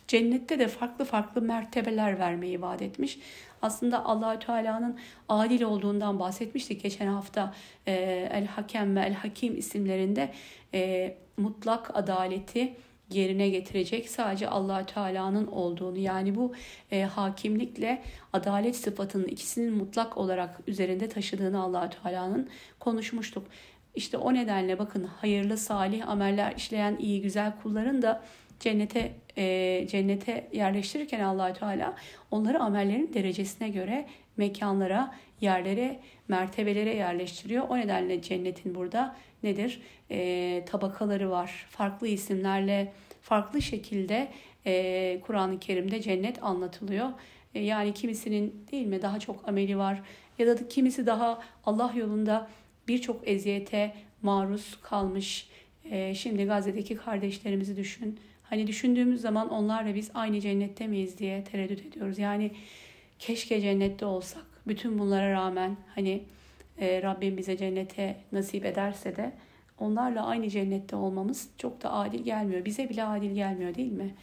Speaker 1: cennette de farklı farklı mertebeler vermeyi vaat etmiş. Aslında Allahü Teala'nın adil olduğundan bahsetmiştik geçen hafta e, El Hakem ve El Hakim isimlerinde e, mutlak adaleti yerine getirecek sadece Allahü Teala'nın olduğunu yani bu e, hakimlikle adalet sıfatının ikisinin mutlak olarak üzerinde taşıdığını Allahü Teala'nın konuşmuştuk. İşte o nedenle bakın hayırlı salih ameller işleyen iyi güzel kulların da cennete e, cennete yerleştirirken Allahü Teala onları amellerin derecesine göre mekanlara, yerlere, mertebelere yerleştiriyor. O nedenle cennetin burada nedir? E, tabakaları var. Farklı isimlerle, farklı şekilde e, Kur'an-ı Kerim'de cennet anlatılıyor. E, yani kimisinin değil mi daha çok ameli var ya da kimisi daha Allah yolunda birçok eziyete maruz kalmış. E, şimdi Gazze'deki kardeşlerimizi düşün. Hani düşündüğümüz zaman onlarla biz aynı cennette miyiz diye tereddüt ediyoruz. Yani keşke cennette olsak. Bütün bunlara rağmen hani e, Rabbim bize cennete nasip ederse de onlarla aynı cennette olmamız çok da adil gelmiyor. Bize bile adil gelmiyor değil mi?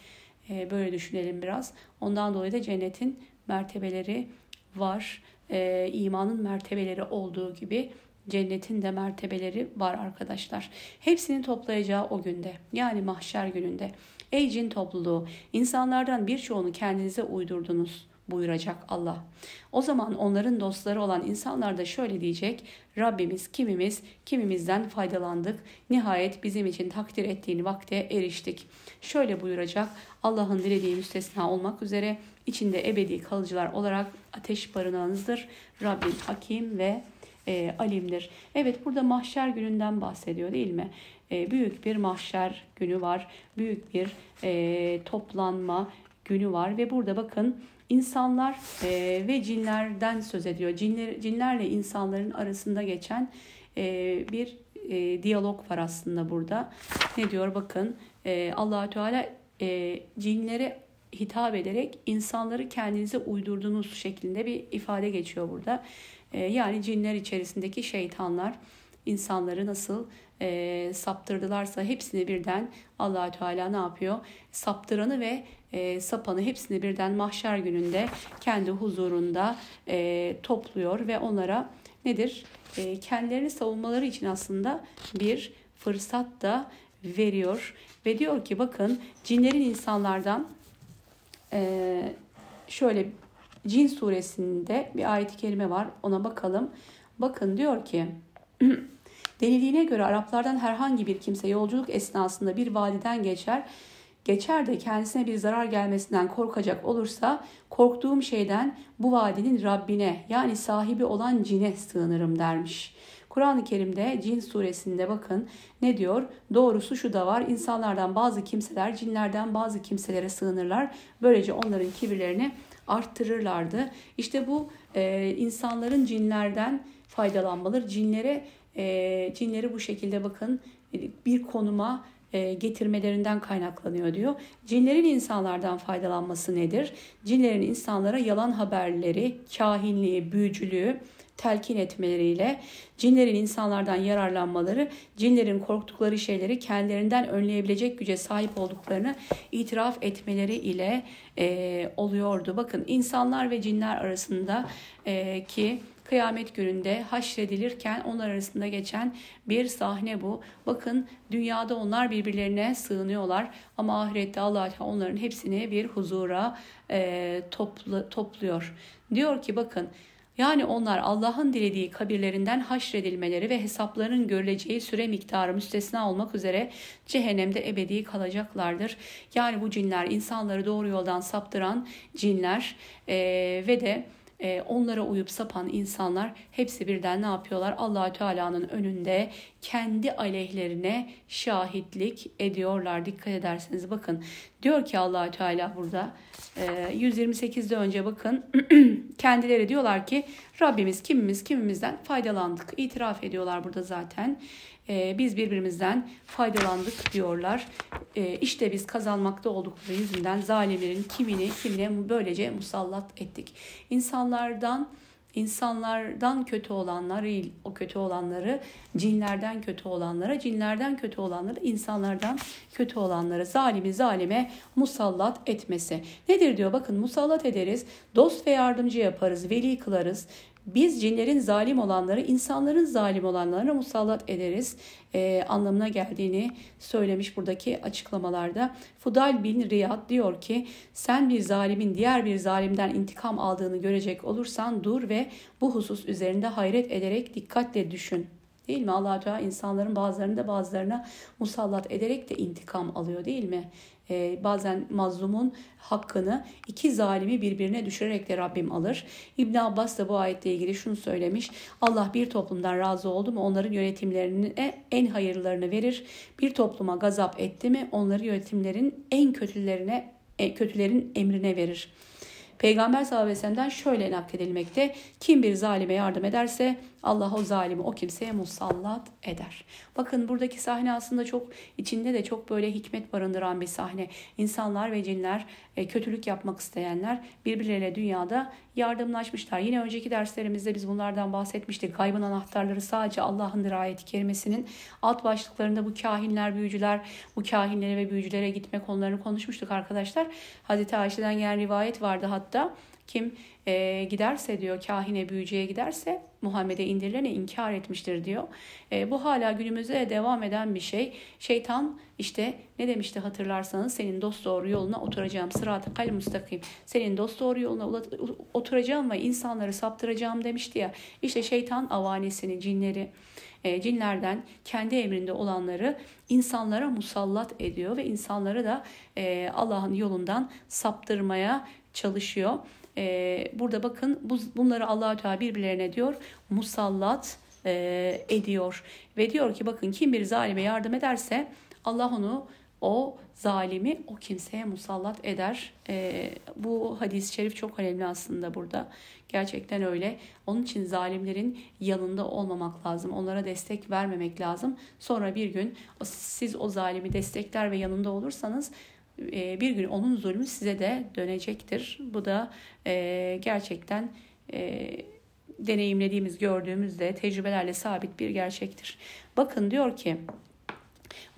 Speaker 1: E, böyle düşünelim biraz. Ondan dolayı da cennetin mertebeleri var. E, imanın mertebeleri olduğu gibi cennetin de mertebeleri var arkadaşlar. Hepsini toplayacağı o günde yani mahşer gününde. Ey cin topluluğu insanlardan birçoğunu kendinize uydurdunuz buyuracak Allah. O zaman onların dostları olan insanlar da şöyle diyecek. Rabbimiz kimimiz kimimizden faydalandık. Nihayet bizim için takdir ettiğin vakte eriştik. Şöyle buyuracak. Allah'ın dilediği müstesna olmak üzere içinde ebedi kalıcılar olarak ateş barınağınızdır. Rabbim hakim ve e, alimdir. Evet burada mahşer gününden bahsediyor değil mi? E, büyük bir mahşer günü var. Büyük bir e, toplanma günü var ve burada bakın insanlar e, ve cinlerden söz ediyor. Cinler, cinlerle insanların arasında geçen e, bir e, diyalog var aslında burada. Ne diyor bakın e, allah Teala e, cinlere hitap ederek insanları kendinize uydurduğunuz şeklinde bir ifade geçiyor burada. E, yani cinler içerisindeki şeytanlar insanları nasıl e, saptırdılarsa hepsini birden allah Teala ne yapıyor? Saptıranı ve e, sapanı hepsini birden mahşer gününde kendi huzurunda e, topluyor ve onlara nedir? E, kendilerini savunmaları için aslında bir fırsat da veriyor. Ve diyor ki bakın cinlerin insanlardan e, şöyle Cin suresinde bir ayet-i kerime var ona bakalım. Bakın diyor ki (clears throat) denildiğine göre Araplardan herhangi bir kimse yolculuk esnasında bir vadiden geçer geçer de kendisine bir zarar gelmesinden korkacak olursa korktuğum şeyden bu vadinin Rabbine yani sahibi olan cine sığınırım dermiş. Kur'an-ı Kerim'de Cin suresinde bakın ne diyor? Doğrusu şu da var. İnsanlardan bazı kimseler cinlerden bazı kimselere sığınırlar. Böylece onların kibirlerini arttırırlardı. İşte bu e, insanların cinlerden faydalanmaları. Cinlere e, cinleri bu şekilde bakın bir konuma e, getirmelerinden kaynaklanıyor diyor. Cinlerin insanlardan faydalanması nedir? Cinlerin insanlara yalan haberleri, kahinliği, büyücülüğü, telkin etmeleriyle cinlerin insanlardan yararlanmaları, cinlerin korktukları şeyleri kendilerinden önleyebilecek güce sahip olduklarını itiraf etmeleri ile e, oluyordu. Bakın insanlar ve cinler arasında e, ki kıyamet gününde haşredilirken onlar arasında geçen bir sahne bu. Bakın dünyada onlar birbirlerine sığınıyorlar ama ahirette Allah onların hepsini bir huzura e, toplu, topluyor. Diyor ki bakın yani onlar Allah'ın dilediği kabirlerinden haşredilmeleri ve hesaplarının görüleceği süre miktarı müstesna olmak üzere cehennemde ebedi kalacaklardır. Yani bu cinler insanları doğru yoldan saptıran cinler e, ve de e, onlara uyup sapan insanlar hepsi birden ne yapıyorlar? Allahü Teala'nın önünde kendi aleyhlerine şahitlik ediyorlar. Dikkat ederseniz bakın diyor ki Allahü Teala burada 128'de e, önce bakın (clears throat) kendileri diyorlar ki Rabbimiz kimimiz kimimizden faydalandık. İtiraf ediyorlar burada zaten. E, biz birbirimizden faydalandık diyorlar. E, işte biz kazanmakta oldukları yüzünden zalimlerin kimini kimine böylece musallat ettik. İnsanlardan insanlardan kötü olanları, o kötü olanları, cinlerden kötü olanlara, cinlerden kötü olanları, insanlardan kötü olanları, zalimi zalime musallat etmesi. Nedir diyor bakın musallat ederiz, dost ve yardımcı yaparız, veli kılarız, biz cinlerin zalim olanları insanların zalim olanlarına musallat ederiz e, anlamına geldiğini söylemiş buradaki açıklamalarda. Fudal bin Riyad diyor ki sen bir zalimin diğer bir zalimden intikam aldığını görecek olursan dur ve bu husus üzerinde hayret ederek dikkatle düşün. Değil mi? Allah Teala insanların bazılarını da bazılarına musallat ederek de intikam alıyor değil mi? Ee, bazen mazlumun hakkını iki zalimi birbirine düşürerek de Rabbim alır. İbn Abbas da bu ayetle ilgili şunu söylemiş. Allah bir toplumdan razı oldu mu onların yönetimlerine en hayırlarını verir. Bir topluma gazap etti mi onları yönetimlerin en kötülerine e, kötülerin emrine verir. Peygamber sallallahu aleyhi ve sellem'den şöyle nakledilmekte. Kim bir zalime yardım ederse Allah o zalimi o kimseye musallat eder. Bakın buradaki sahne aslında çok içinde de çok böyle hikmet barındıran bir sahne. İnsanlar ve cinler, e, kötülük yapmak isteyenler birbirleriyle dünyada yardımlaşmışlar. Yine önceki derslerimizde biz bunlardan bahsetmiştik. Kaybın anahtarları sadece Allah'ın ayet-i kerimesinin alt başlıklarında bu kahinler, büyücüler, bu kahinlere ve büyücülere gitme konularını konuşmuştuk arkadaşlar. Hazreti Ayşe'den gelen rivayet vardı hatta. Kim e, giderse diyor kahine büyücüye giderse Muhammed'e indirileni inkar etmiştir diyor. E, bu hala günümüzde de devam eden bir şey. Şeytan işte ne demişti hatırlarsanız senin dost doğru yoluna oturacağım sırat-ı kal müstakim. Senin dost doğru yoluna oturacağım ve insanları saptıracağım demişti ya. İşte şeytan avanesini, cinleri, e, cinlerden kendi emrinde olanları insanlara musallat ediyor ve insanları da e, Allah'ın yolundan saptırmaya çalışıyor. Ee, burada bakın bu, bunları Allahü Teala birbirlerine diyor musallat e, ediyor ve diyor ki bakın kim bir zalime yardım ederse Allah onu o zalimi o kimseye musallat eder. E, bu hadis-i şerif çok önemli aslında burada. Gerçekten öyle. Onun için zalimlerin yanında olmamak lazım. Onlara destek vermemek lazım. Sonra bir gün siz o zalimi destekler ve yanında olursanız e, bir gün onun zulmü size de dönecektir. Bu da e, gerçekten e, deneyimlediğimiz, gördüğümüzde tecrübelerle sabit bir gerçektir. Bakın diyor ki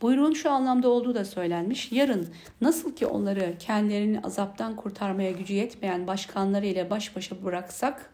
Speaker 1: Buyruğun şu anlamda olduğu da söylenmiş. Yarın nasıl ki onları kendilerini azaptan kurtarmaya gücü yetmeyen başkanları ile baş başa bıraksak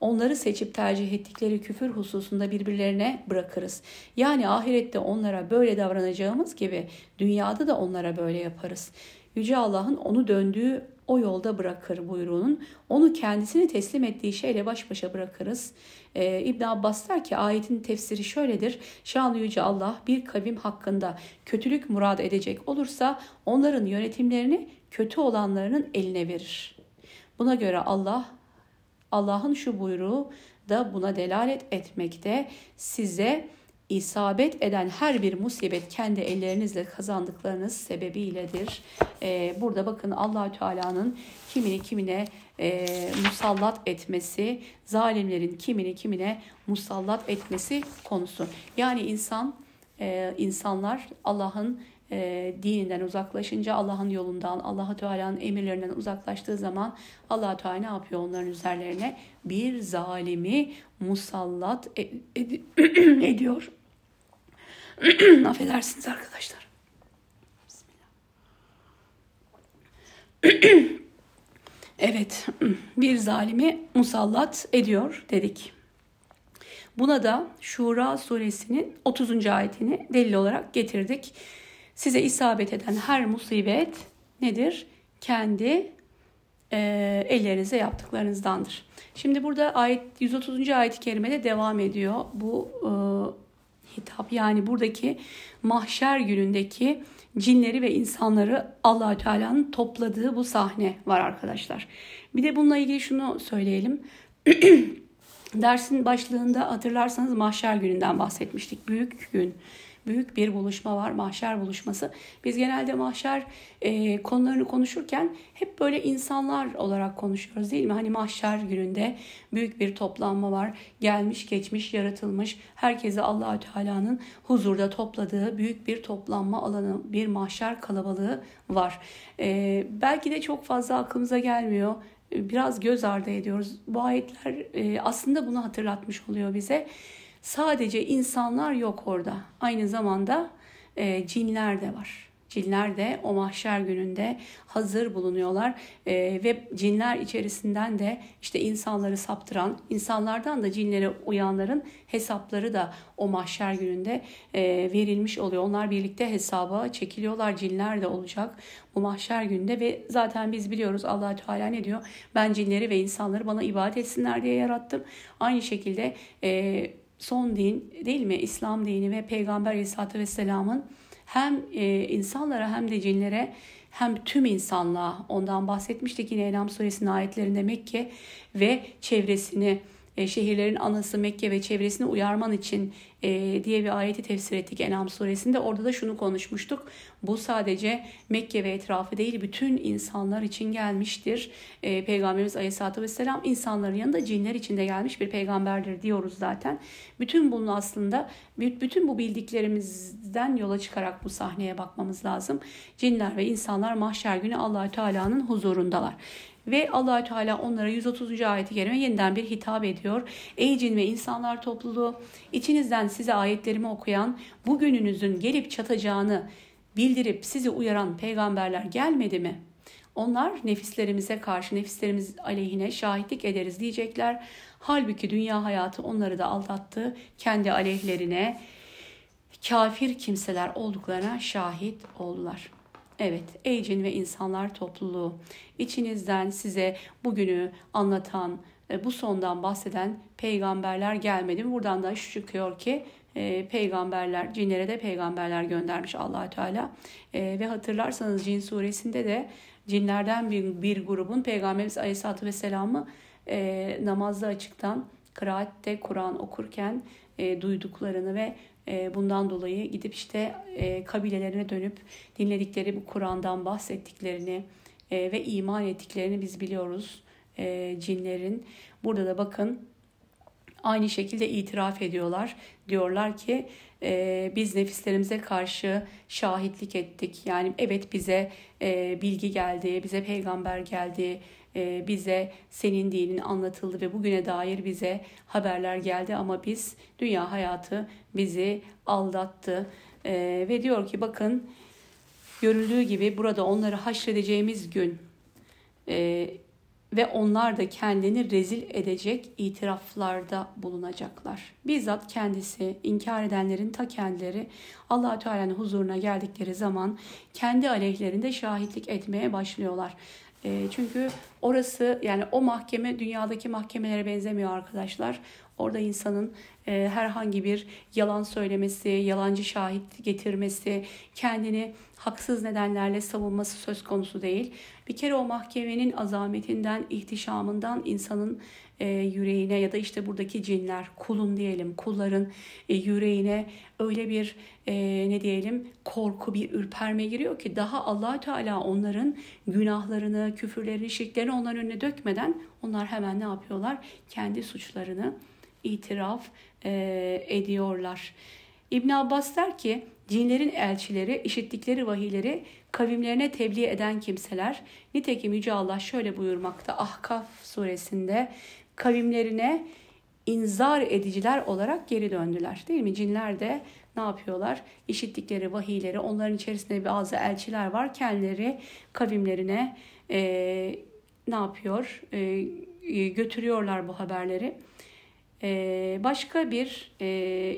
Speaker 1: onları seçip tercih ettikleri küfür hususunda birbirlerine bırakırız. Yani ahirette onlara böyle davranacağımız gibi dünyada da onlara böyle yaparız. Yüce Allah'ın onu döndüğü o yolda bırakır buyruğunun. Onu kendisini teslim ettiği şeyle baş başa bırakırız. Ee, İbn Abbas der ki ayetin tefsiri şöyledir. Şanlı Yüce Allah bir kavim hakkında kötülük murad edecek olursa onların yönetimlerini kötü olanlarının eline verir. Buna göre Allah Allah'ın şu buyruğu da buna delalet etmekte. Size isabet eden her bir musibet kendi ellerinizle kazandıklarınız sebebiyledir. Ee, burada bakın Allahü Teala'nın kimini kimine e, musallat etmesi, zalimlerin kimini kimine musallat etmesi konusu. Yani insan, e, insanlar Allah'ın e, dininden uzaklaşınca Allah'ın yolundan, Allah Teala'nın emirlerinden uzaklaştığı zaman Allah Teala ne yapıyor onların üzerlerine? Bir zalimi musallat ed- ed- (clears throat) ediyor. (clears throat) Affedersiniz arkadaşlar. (clears throat) evet, bir zalimi musallat ediyor dedik. Buna da Şura suresinin 30. ayetini delil olarak getirdik. Size isabet eden her musibet nedir? Kendi e, ellerinize yaptıklarınızdandır. Şimdi burada ayet 130. ayet-i kerimede devam ediyor. Bu e, hitap yani buradaki mahşer günündeki cinleri ve insanları allah Teala'nın topladığı bu sahne var arkadaşlar. Bir de bununla ilgili şunu söyleyelim. (clears throat) Dersin başlığında hatırlarsanız mahşer gününden bahsetmiştik. Büyük gün büyük bir buluşma var. Mahşer buluşması. Biz genelde mahşer e, konularını konuşurken hep böyle insanlar olarak konuşuyoruz değil mi? Hani mahşer gününde büyük bir toplanma var. Gelmiş, geçmiş, yaratılmış. Herkesi Allahü Teala'nın huzurda topladığı büyük bir toplanma alanı, bir mahşer kalabalığı var. E, belki de çok fazla aklımıza gelmiyor biraz göz ardı ediyoruz. Bu ayetler e, aslında bunu hatırlatmış oluyor bize. Sadece insanlar yok orada. Aynı zamanda e, cinler de var. Cinler de o mahşer gününde hazır bulunuyorlar e, ve cinler içerisinden de işte insanları saptıran, insanlardan da cinlere uyanların hesapları da o mahşer gününde e, verilmiş oluyor. Onlar birlikte hesaba çekiliyorlar. Cinler de olacak bu mahşer gününde ve zaten biz biliyoruz allah Teala ne diyor? Ben cinleri ve insanları bana ibadet etsinler diye yarattım. Aynı şekilde e, son din değil mi? İslam dini ve Peygamber Aleyhisselatü Vesselam'ın hem e, insanlara hem de cinlere hem tüm insanlığa ondan bahsetmiştik yine Enam suresinin ayetlerinde Mekke ve çevresini e, şehirlerin anası Mekke ve çevresini uyarman için e, diye bir ayeti tefsir ettik Enam suresinde. Orada da şunu konuşmuştuk. Bu sadece Mekke ve etrafı değil bütün insanlar için gelmiştir. E, Peygamberimiz Aleyhisselatü Vesselam insanların yanında cinler için de gelmiş bir peygamberdir diyoruz zaten. Bütün bunu aslında bütün bu bildiklerimizden yola çıkarak bu sahneye bakmamız lazım. Cinler ve insanlar mahşer günü allah Teala'nın huzurundalar. Ve allah Teala onlara 130. ayeti kerime yeniden bir hitap ediyor. Ey cin ve insanlar topluluğu içinizden size ayetlerimi okuyan bugününüzün gelip çatacağını bildirip sizi uyaran peygamberler gelmedi mi? Onlar nefislerimize karşı nefislerimiz aleyhine şahitlik ederiz diyecekler. Halbuki dünya hayatı onları da aldattı. Kendi aleyhlerine kafir kimseler olduklarına şahit oldular. Evet, ey cin ve insanlar topluluğu, içinizden size bugünü anlatan, e, bu sondan bahseden peygamberler gelmedi mi? Buradan da şu çıkıyor ki e, peygamberler, cinlere de peygamberler göndermiş allah Teala. E, ve hatırlarsanız cin suresinde de cinlerden bir, bir grubun Peygamberimiz Aleyhisselatü Vesselam'ı namazda açıktan, kıraatte Kur'an okurken duyduklarını ve bundan dolayı gidip işte e, kabilelerine dönüp dinledikleri bu Kur'an'dan bahsettiklerini e, ve iman ettiklerini biz biliyoruz cinlerin. Burada da bakın aynı şekilde itiraf ediyorlar. Diyorlar ki biz nefislerimize karşı şahitlik ettik. Yani evet bize bilgi geldi, bize peygamber geldi, bize senin dinin anlatıldı ve bugüne dair bize haberler geldi ama biz dünya hayatı bizi aldattı ve diyor ki bakın görüldüğü gibi burada onları haşredeceğimiz gün ve onlar da kendini rezil edecek itiraflarda bulunacaklar. Bizzat kendisi inkar edenlerin ta kendileri allah Teala'nın huzuruna geldikleri zaman kendi aleyhlerinde şahitlik etmeye başlıyorlar. E, çünkü orası yani o mahkeme dünyadaki mahkemelere benzemiyor arkadaşlar. Orada insanın e, herhangi bir yalan söylemesi, yalancı şahit getirmesi, kendini haksız nedenlerle savunması söz konusu değil. Bir kere o mahkemenin azametinden, ihtişamından insanın e, yüreğine ya da işte buradaki cinler, kulun diyelim, kulların e, yüreğine öyle bir e, ne diyelim korku, bir ürperme giriyor ki daha allah Teala onların günahlarını, küfürlerini, şirklerini onların önüne dökmeden onlar hemen ne yapıyorlar? Kendi suçlarını itiraf e, ediyorlar. İbn Abbas der ki cinlerin elçileri işittikleri vahiyleri kavimlerine tebliğ eden kimseler nitekim Yüce Allah şöyle buyurmakta Ahkaf suresinde kavimlerine inzar ediciler olarak geri döndüler. Değil mi? Cinler de ne yapıyorlar? İşittikleri vahiyleri onların içerisinde bazı elçiler var. Kendileri kavimlerine e, ne yapıyor? E, götürüyorlar bu haberleri. E, başka bir e,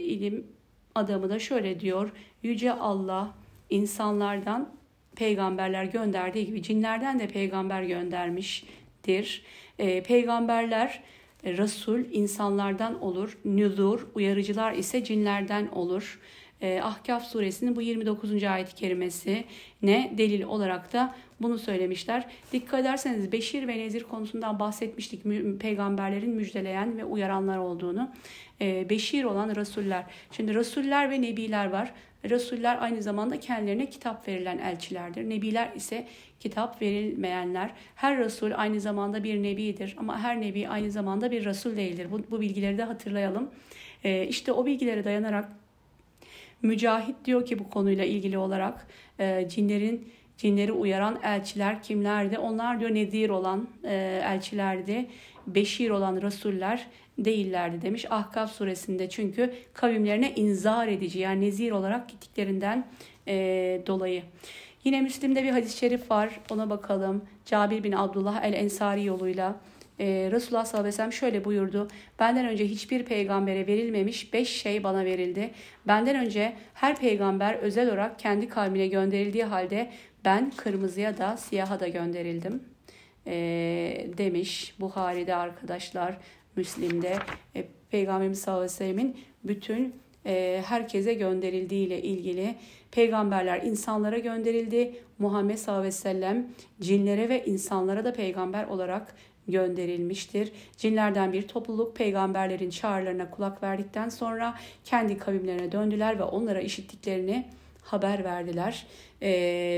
Speaker 1: ilim adamı da şöyle diyor. Yüce Allah insanlardan peygamberler gönderdiği gibi cinlerden de peygamber göndermiştir. E, peygamberler e, Resul insanlardan olur, nüzur, uyarıcılar ise cinlerden olur. E, Ahkaf suresinin bu 29. ayet-i kerimesi ne delil olarak da bunu söylemişler. Dikkat ederseniz Beşir ve Nezir konusundan bahsetmiştik peygamberlerin müjdeleyen ve uyaranlar olduğunu. E, beşir olan Resuller. Şimdi Resuller ve Nebiler var. Resuller aynı zamanda kendilerine kitap verilen elçilerdir. Nebiler ise kitap verilmeyenler. Her Resul aynı zamanda bir Nebidir ama her Nebi aynı zamanda bir Resul değildir. Bu, bu bilgileri de hatırlayalım. E, işte o bilgilere dayanarak Mücahit diyor ki bu konuyla ilgili olarak e, cinlerin cinleri uyaran elçiler kimlerdi? Onlar diyor nedir olan e, elçilerdi. Beşir olan rasuller değillerdi demiş Ahkaf suresinde. Çünkü kavimlerine inzar edici yani nezir olarak gittiklerinden e, dolayı. Yine Müslim'de bir hadis-i şerif var. Ona bakalım. Cabir bin Abdullah el-Ensari yoluyla e, Resulullah sallallahu aleyhi ve sellem şöyle buyurdu. Benden önce hiçbir peygambere verilmemiş beş şey bana verildi. Benden önce her peygamber özel olarak kendi kavmine gönderildiği halde ben kırmızıya da siyaha da gönderildim e, demiş Buhari'de arkadaşlar, Müslim'de e, Peygamberimiz sallallahu aleyhi ve sellemin bütün e, herkese gönderildiği ile ilgili peygamberler insanlara gönderildi. Muhammed sallallahu aleyhi ve sellem cinlere ve insanlara da peygamber olarak gönderilmiştir. Cinlerden bir topluluk peygamberlerin çağrılarına kulak verdikten sonra kendi kavimlerine döndüler ve onlara işittiklerini haber verdiler. E,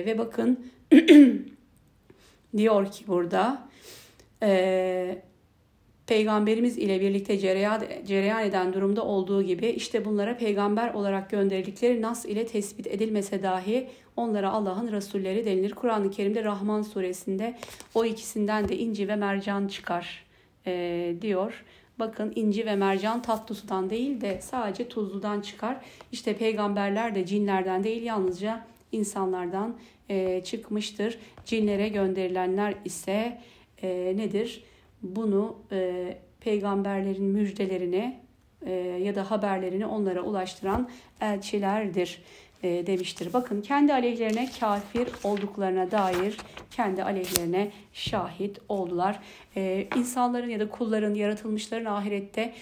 Speaker 1: ve bakın (clears throat) diyor ki burada e, peygamberimiz ile birlikte cereyan, cereyan eden durumda olduğu gibi işte bunlara peygamber olarak gönderildikleri nas ile tespit edilmese dahi onlara Allah'ın Resulleri denilir. Kur'an-ı Kerim'de Rahman suresinde o ikisinden de inci ve mercan çıkar e, diyor. Bakın inci ve mercan tatlı sudan değil de sadece tuzludan çıkar. İşte peygamberler de cinlerden değil yalnızca insanlardan e, çıkmıştır. Cinlere gönderilenler ise e, nedir? Bunu e, peygamberlerin müjdelerini e, ya da haberlerini onlara ulaştıran elçilerdir e, demiştir. Bakın kendi aleyhlerine kafir olduklarına dair kendi aleyhlerine şahit oldular. E, insanların ya da kulların, yaratılmışların ahirette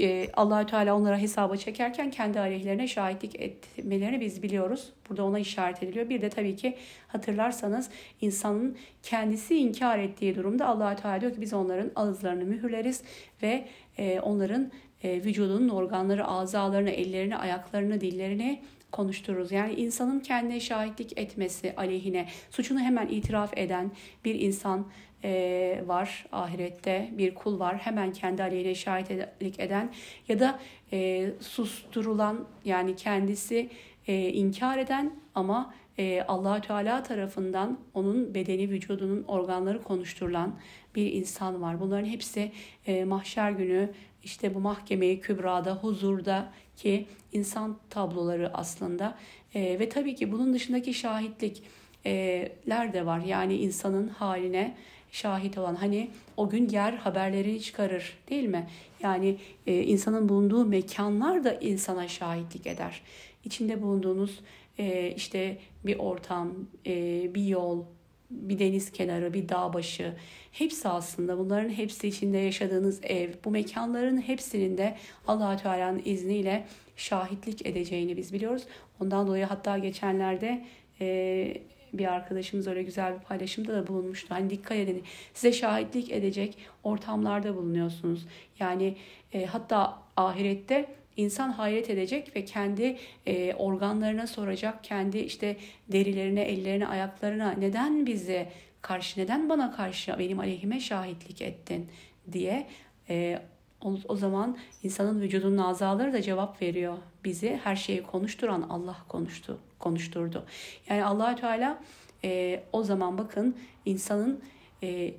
Speaker 1: e, Allahü Teala onlara hesaba çekerken kendi aleyhlerine şahitlik etmelerini biz biliyoruz. Burada ona işaret ediliyor. Bir de tabii ki hatırlarsanız insanın kendisi inkar ettiği durumda Allahü Teala diyor ki biz onların ağızlarını mühürleriz ve e, onların e, vücudunun organları, azalarını, ellerini, ayaklarını, dillerini konuştururuz. Yani insanın kendine şahitlik etmesi aleyhine suçunu hemen itiraf eden bir insan e, var ahirette bir kul var hemen kendi aleyhine şahitlik eden ya da e, susturulan yani kendisi e, inkar eden ama e, allah Teala tarafından onun bedeni vücudunun organları konuşturulan bir insan var. Bunların hepsi e, mahşer günü işte bu mahkemeyi kübrada, huzurda ki insan tabloları aslında. E, ve tabii ki bunun dışındaki şahitlikler de var. Yani insanın haline şahit olan hani o gün yer haberleri çıkarır değil mi? Yani e, insanın bulunduğu mekanlar da insana şahitlik eder. İçinde bulunduğunuz e, işte bir ortam, e, bir yol, bir deniz kenarı, bir dağ başı hepsi aslında bunların hepsi içinde yaşadığınız ev, bu mekanların hepsinin de Allah Teala'nın izniyle şahitlik edeceğini biz biliyoruz. Ondan dolayı hatta geçenlerde e, bir arkadaşımız öyle güzel bir paylaşımda da bulunmuştu. Hani dikkat edin size şahitlik edecek ortamlarda bulunuyorsunuz. Yani e, hatta ahirette insan hayret edecek ve kendi e, organlarına soracak, kendi işte derilerine, ellerine, ayaklarına neden bize karşı, neden bana karşı benim aleyhime şahitlik ettin diye e, o, o zaman insanın vücudunun azaları da cevap veriyor. Bizi her şeyi konuşturan Allah konuştu, konuşturdu. Yani allah Teala e, o zaman bakın insanın e,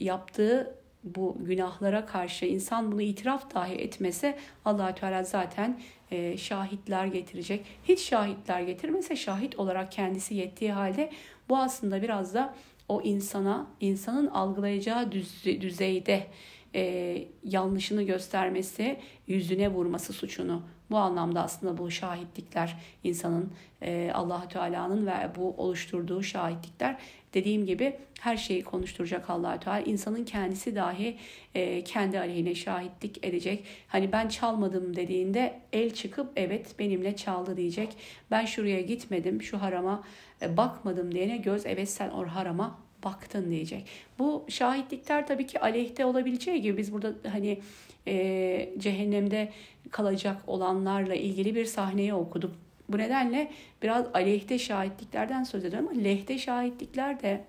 Speaker 1: yaptığı bu günahlara karşı insan bunu itiraf dahi etmese allah Teala zaten e, şahitler getirecek. Hiç şahitler getirmese şahit olarak kendisi yettiği halde bu aslında biraz da o insana, insanın algılayacağı düzeyde e, yanlışını göstermesi, yüzüne vurması suçunu. Bu anlamda aslında bu şahitlikler insanın e, allah Teala'nın ve bu oluşturduğu şahitlikler dediğim gibi her şeyi konuşturacak allah Teala. İnsanın kendisi dahi e, kendi aleyhine şahitlik edecek. Hani ben çalmadım dediğinde el çıkıp evet benimle çaldı diyecek. Ben şuraya gitmedim, şu harama e, bakmadım diyene göz evet sen o harama baktın diyecek. Bu şahitlikler tabii ki aleyhte olabileceği gibi biz burada hani e, cehennemde kalacak olanlarla ilgili bir sahneyi okuduk. Bu nedenle biraz aleyhte şahitliklerden söz ediyorum ama lehte şahitlikler de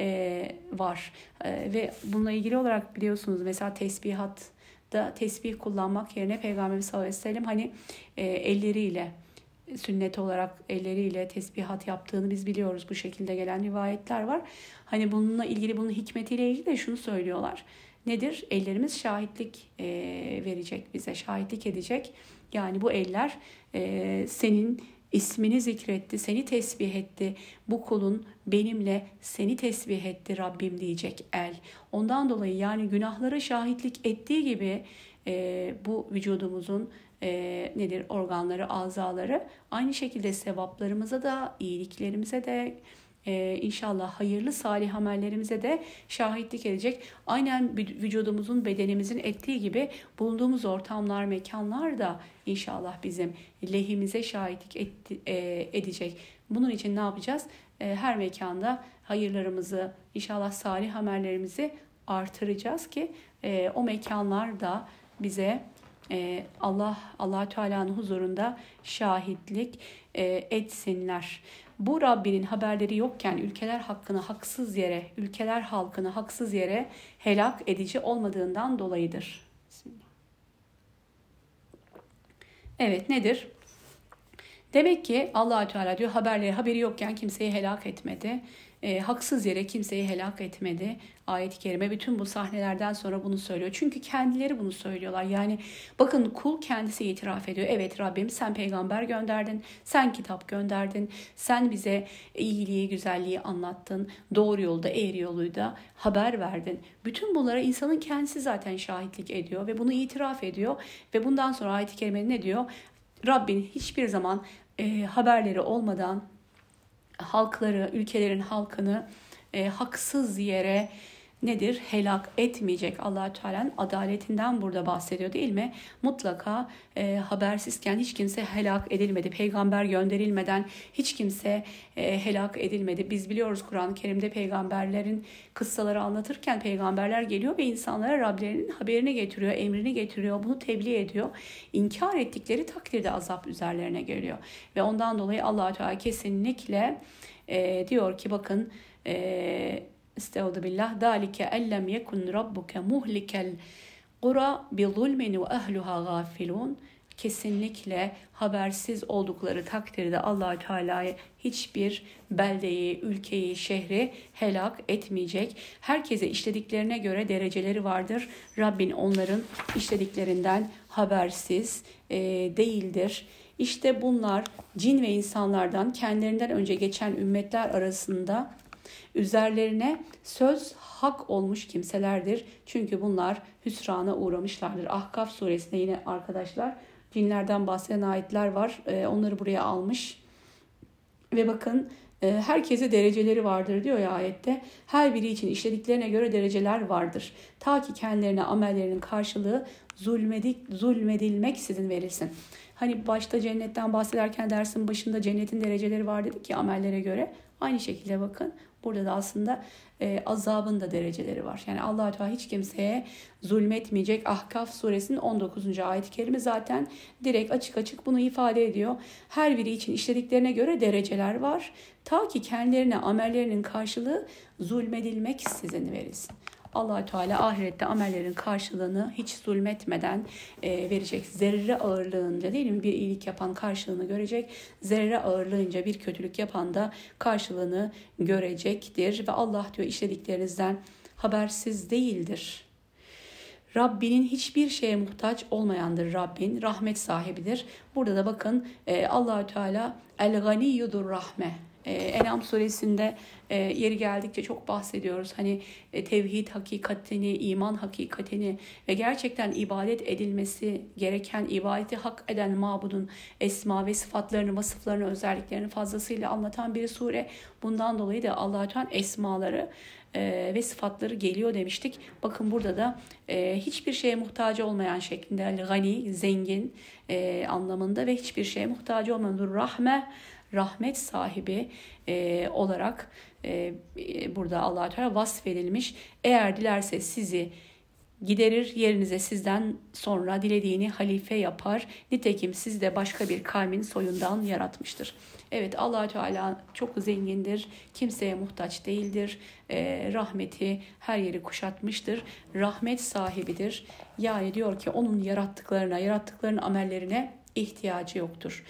Speaker 1: e, var. E, ve bununla ilgili olarak biliyorsunuz mesela tesbihat da tesbih kullanmak yerine Peygamberimiz sallallahu aleyhi ve sellem hani e, elleriyle sünnet olarak elleriyle tesbihat yaptığını biz biliyoruz. Bu şekilde gelen rivayetler var. Hani bununla ilgili bunun hikmetiyle ilgili de şunu söylüyorlar. Nedir? Ellerimiz şahitlik e, verecek bize, şahitlik edecek. Yani bu eller e, senin ismini zikretti, seni tesbih etti. Bu kulun benimle seni tesbih etti Rabbim diyecek el. Ondan dolayı yani günahlara şahitlik ettiği gibi e, bu vücudumuzun e, nedir organları, azaları aynı şekilde sevaplarımıza da, iyiliklerimize de, e, inşallah hayırlı salih amellerimize de şahitlik edecek. Aynen vücudumuzun, bedenimizin ettiği gibi bulunduğumuz ortamlar, mekanlar da inşallah bizim lehimize şahitlik etti, e, edecek. Bunun için ne yapacağız? E, her mekanda hayırlarımızı, inşallah salih amellerimizi artıracağız ki e, o mekanlar da bize e, Allah Allah Teala'nın huzurunda şahitlik e, etsinler. Bu Rabbinin haberleri yokken ülkeler hakkını haksız yere, ülkeler halkını haksız yere helak edici olmadığından dolayıdır. Evet nedir? Demek ki allah Teala diyor haberleri haberi yokken kimseyi helak etmedi e, haksız yere kimseyi helak etmedi. Ayet-i Kerime bütün bu sahnelerden sonra bunu söylüyor. Çünkü kendileri bunu söylüyorlar. Yani bakın kul kendisi itiraf ediyor. Evet Rabbim sen peygamber gönderdin, sen kitap gönderdin, sen bize iyiliği, güzelliği anlattın, doğru yolda, eğri yoluyla haber verdin. Bütün bunlara insanın kendisi zaten şahitlik ediyor ve bunu itiraf ediyor. Ve bundan sonra ayet-i kerime ne diyor? Rabbin hiçbir zaman e, haberleri olmadan halkları, ülkelerin halkını e, haksız yere nedir? Helak etmeyecek allah Teala'nın adaletinden burada bahsediyor değil mi? Mutlaka e, habersizken hiç kimse helak edilmedi. Peygamber gönderilmeden hiç kimse e, helak edilmedi. Biz biliyoruz Kur'an-ı Kerim'de peygamberlerin kıssaları anlatırken peygamberler geliyor ve insanlara Rablerinin haberini getiriyor, emrini getiriyor, bunu tebliğ ediyor. İnkar ettikleri takdirde azap üzerlerine geliyor. Ve ondan dolayı allah Teala kesinlikle e, diyor ki bakın e, Estağfurullah billah. Dalike ellem yekun rabbuke muhlikel qura bi zulmin ve ehluha gafilun. Kesinlikle habersiz oldukları takdirde allah Teala hiçbir beldeyi, ülkeyi, şehri helak etmeyecek. Herkese işlediklerine göre dereceleri vardır. Rabbin onların işlediklerinden habersiz e, değildir. İşte bunlar cin ve insanlardan kendilerinden önce geçen ümmetler arasında Üzerlerine söz hak olmuş kimselerdir. Çünkü bunlar hüsrana uğramışlardır. Ahkaf suresinde yine arkadaşlar cinlerden bahseden ayetler var. Ee, onları buraya almış. Ve bakın e, herkese dereceleri vardır diyor ya ayette. Her biri için işlediklerine göre dereceler vardır. Ta ki kendilerine amellerinin karşılığı zulmedik, zulmedilmek sizin verilsin. Hani başta cennetten bahsederken dersin başında cennetin dereceleri var dedik ya amellere göre. Aynı şekilde bakın burada da aslında e, azabın da dereceleri var. Yani allah Teala hiç kimseye zulmetmeyecek. Ahkaf suresinin 19. ayet-i kerime zaten direkt açık açık bunu ifade ediyor. Her biri için işlediklerine göre dereceler var. Ta ki kendilerine amellerinin karşılığı zulmedilmek sizin verilsin allah Teala ahirette amellerin karşılığını hiç zulmetmeden e, verecek. Zerre ağırlığında değil mi bir iyilik yapan karşılığını görecek. Zerre ağırlığınca bir kötülük yapan da karşılığını görecektir. Ve Allah diyor işlediklerinizden habersiz değildir. Rabbinin hiçbir şeye muhtaç olmayandır Rabbin. Rahmet sahibidir. Burada da bakın e, Allahü Teala el ganiyudur rahme. E, Enam suresinde e, yeri geldikçe çok bahsediyoruz. Hani e, tevhid hakikatini, iman hakikatini ve gerçekten ibadet edilmesi gereken ibadeti hak eden mabudun esma ve sıfatlarını, vasıflarını, özelliklerini fazlasıyla anlatan bir sure. Bundan dolayı da Allah-u Teala esmaları e, ve sıfatları geliyor demiştik. Bakın burada da e, hiçbir şeye muhtaç olmayan şeklinde yani gani, zengin e, anlamında ve hiçbir şeye muhtaç olmayan rahme rahmet sahibi e, olarak e, burada allah Teala vasfedilmiş. Eğer dilerse sizi giderir yerinize sizden sonra dilediğini halife yapar. Nitekim siz de başka bir kavmin soyundan yaratmıştır. Evet allah Teala çok zengindir. Kimseye muhtaç değildir. E, rahmeti her yeri kuşatmıştır. Rahmet sahibidir. Yani diyor ki onun yarattıklarına, yarattıklarının amellerine ihtiyacı yoktur.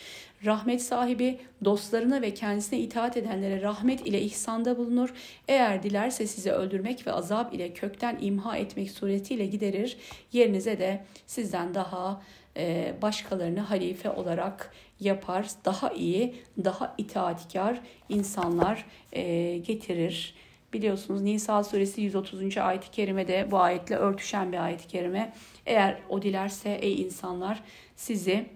Speaker 1: Rahmet sahibi dostlarına ve kendisine itaat edenlere rahmet ile ihsanda bulunur. Eğer dilerse sizi öldürmek ve azap ile kökten imha etmek suretiyle giderir. Yerinize de sizden daha e, başkalarını halife olarak yapar. Daha iyi, daha itaatkar insanlar e, getirir. Biliyorsunuz Nisa suresi 130. ayet-i kerimede bu ayetle örtüşen bir ayet-i kerime. Eğer o dilerse ey insanlar sizi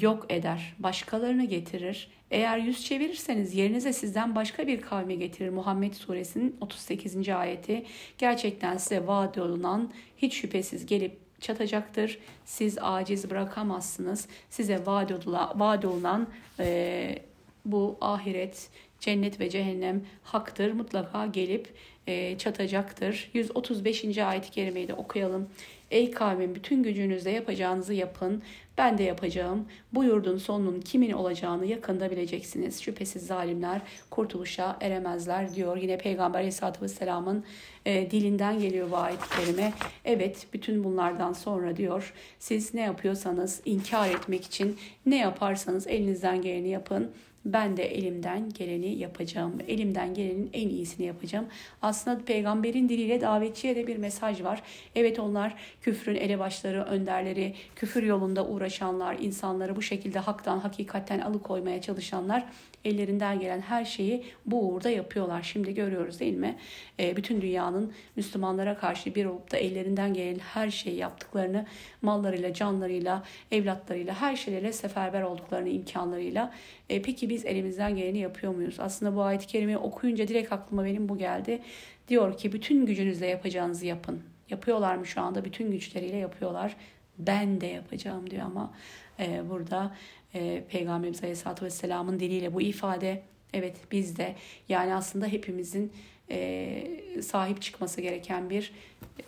Speaker 1: yok eder, başkalarını getirir. Eğer yüz çevirirseniz yerinize sizden başka bir kavmi getirir. Muhammed suresinin 38. ayeti gerçekten size vaat olunan hiç şüphesiz gelip çatacaktır. Siz aciz bırakamazsınız. Size vaat olunan e, bu ahiret, cennet ve cehennem haktır. Mutlaka gelip e, çatacaktır. 135. ayet-i kerimeyi de okuyalım. Ey kavmin bütün gücünüzle yapacağınızı yapın. Ben de yapacağım. Bu yurdun sonunun kimin olacağını yakında bileceksiniz. Şüphesiz zalimler kurtuluşa eremezler diyor. Yine Peygamber Aleyhisselatü Vesselam'ın e, dilinden geliyor bu ayet-i kerime. Evet bütün bunlardan sonra diyor siz ne yapıyorsanız inkar etmek için ne yaparsanız elinizden geleni yapın ben de elimden geleni yapacağım. Elimden gelenin en iyisini yapacağım. Aslında peygamberin diliyle davetçiye de bir mesaj var. Evet onlar küfrün elebaşları, önderleri, küfür yolunda uğraşanlar, insanları bu şekilde haktan, hakikatten alıkoymaya çalışanlar ellerinden gelen her şeyi bu uğurda yapıyorlar. Şimdi görüyoruz değil mi? E, bütün dünyanın Müslümanlara karşı bir olup da ellerinden gelen her şeyi yaptıklarını mallarıyla, canlarıyla, evlatlarıyla, her şeylerle seferber olduklarını imkanlarıyla. E, peki biz elimizden geleni yapıyor muyuz? Aslında bu ayet-i kerimeyi okuyunca direkt aklıma benim bu geldi. Diyor ki bütün gücünüzle yapacağınızı yapın. Yapıyorlar mı şu anda? Bütün güçleriyle yapıyorlar. Ben de yapacağım diyor ama e, burada e, Peygamberimiz Aleyhisselatü Vesselam'ın diliyle bu ifade evet bizde yani aslında hepimizin e, sahip çıkması gereken bir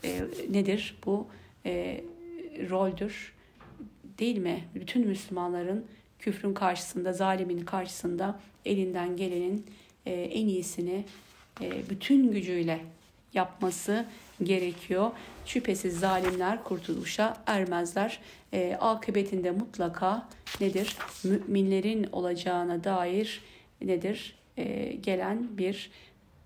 Speaker 1: e, nedir bu e, roldür değil mi? Bütün Müslümanların küfrün karşısında, zalimin karşısında elinden gelenin e, en iyisini e, bütün gücüyle yapması gerekiyor. Şüphesiz zalimler kurtuluşa ermezler. E, akıbetinde mutlaka nedir? Müminlerin olacağına dair nedir? E, gelen bir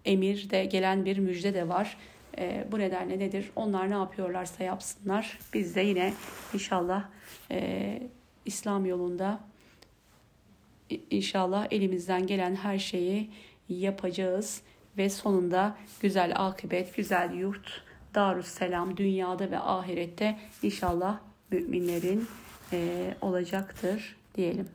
Speaker 1: emir de gelen bir müjde de var. E, bu nedenle nedir? Onlar ne yapıyorlarsa yapsınlar. Biz de yine inşallah e, İslam yolunda inşallah elimizden gelen her şeyi yapacağız ve sonunda güzel akıbet, güzel yurt, Darusselam dünyada ve ahirette inşallah müminlerin olacaktır diyelim.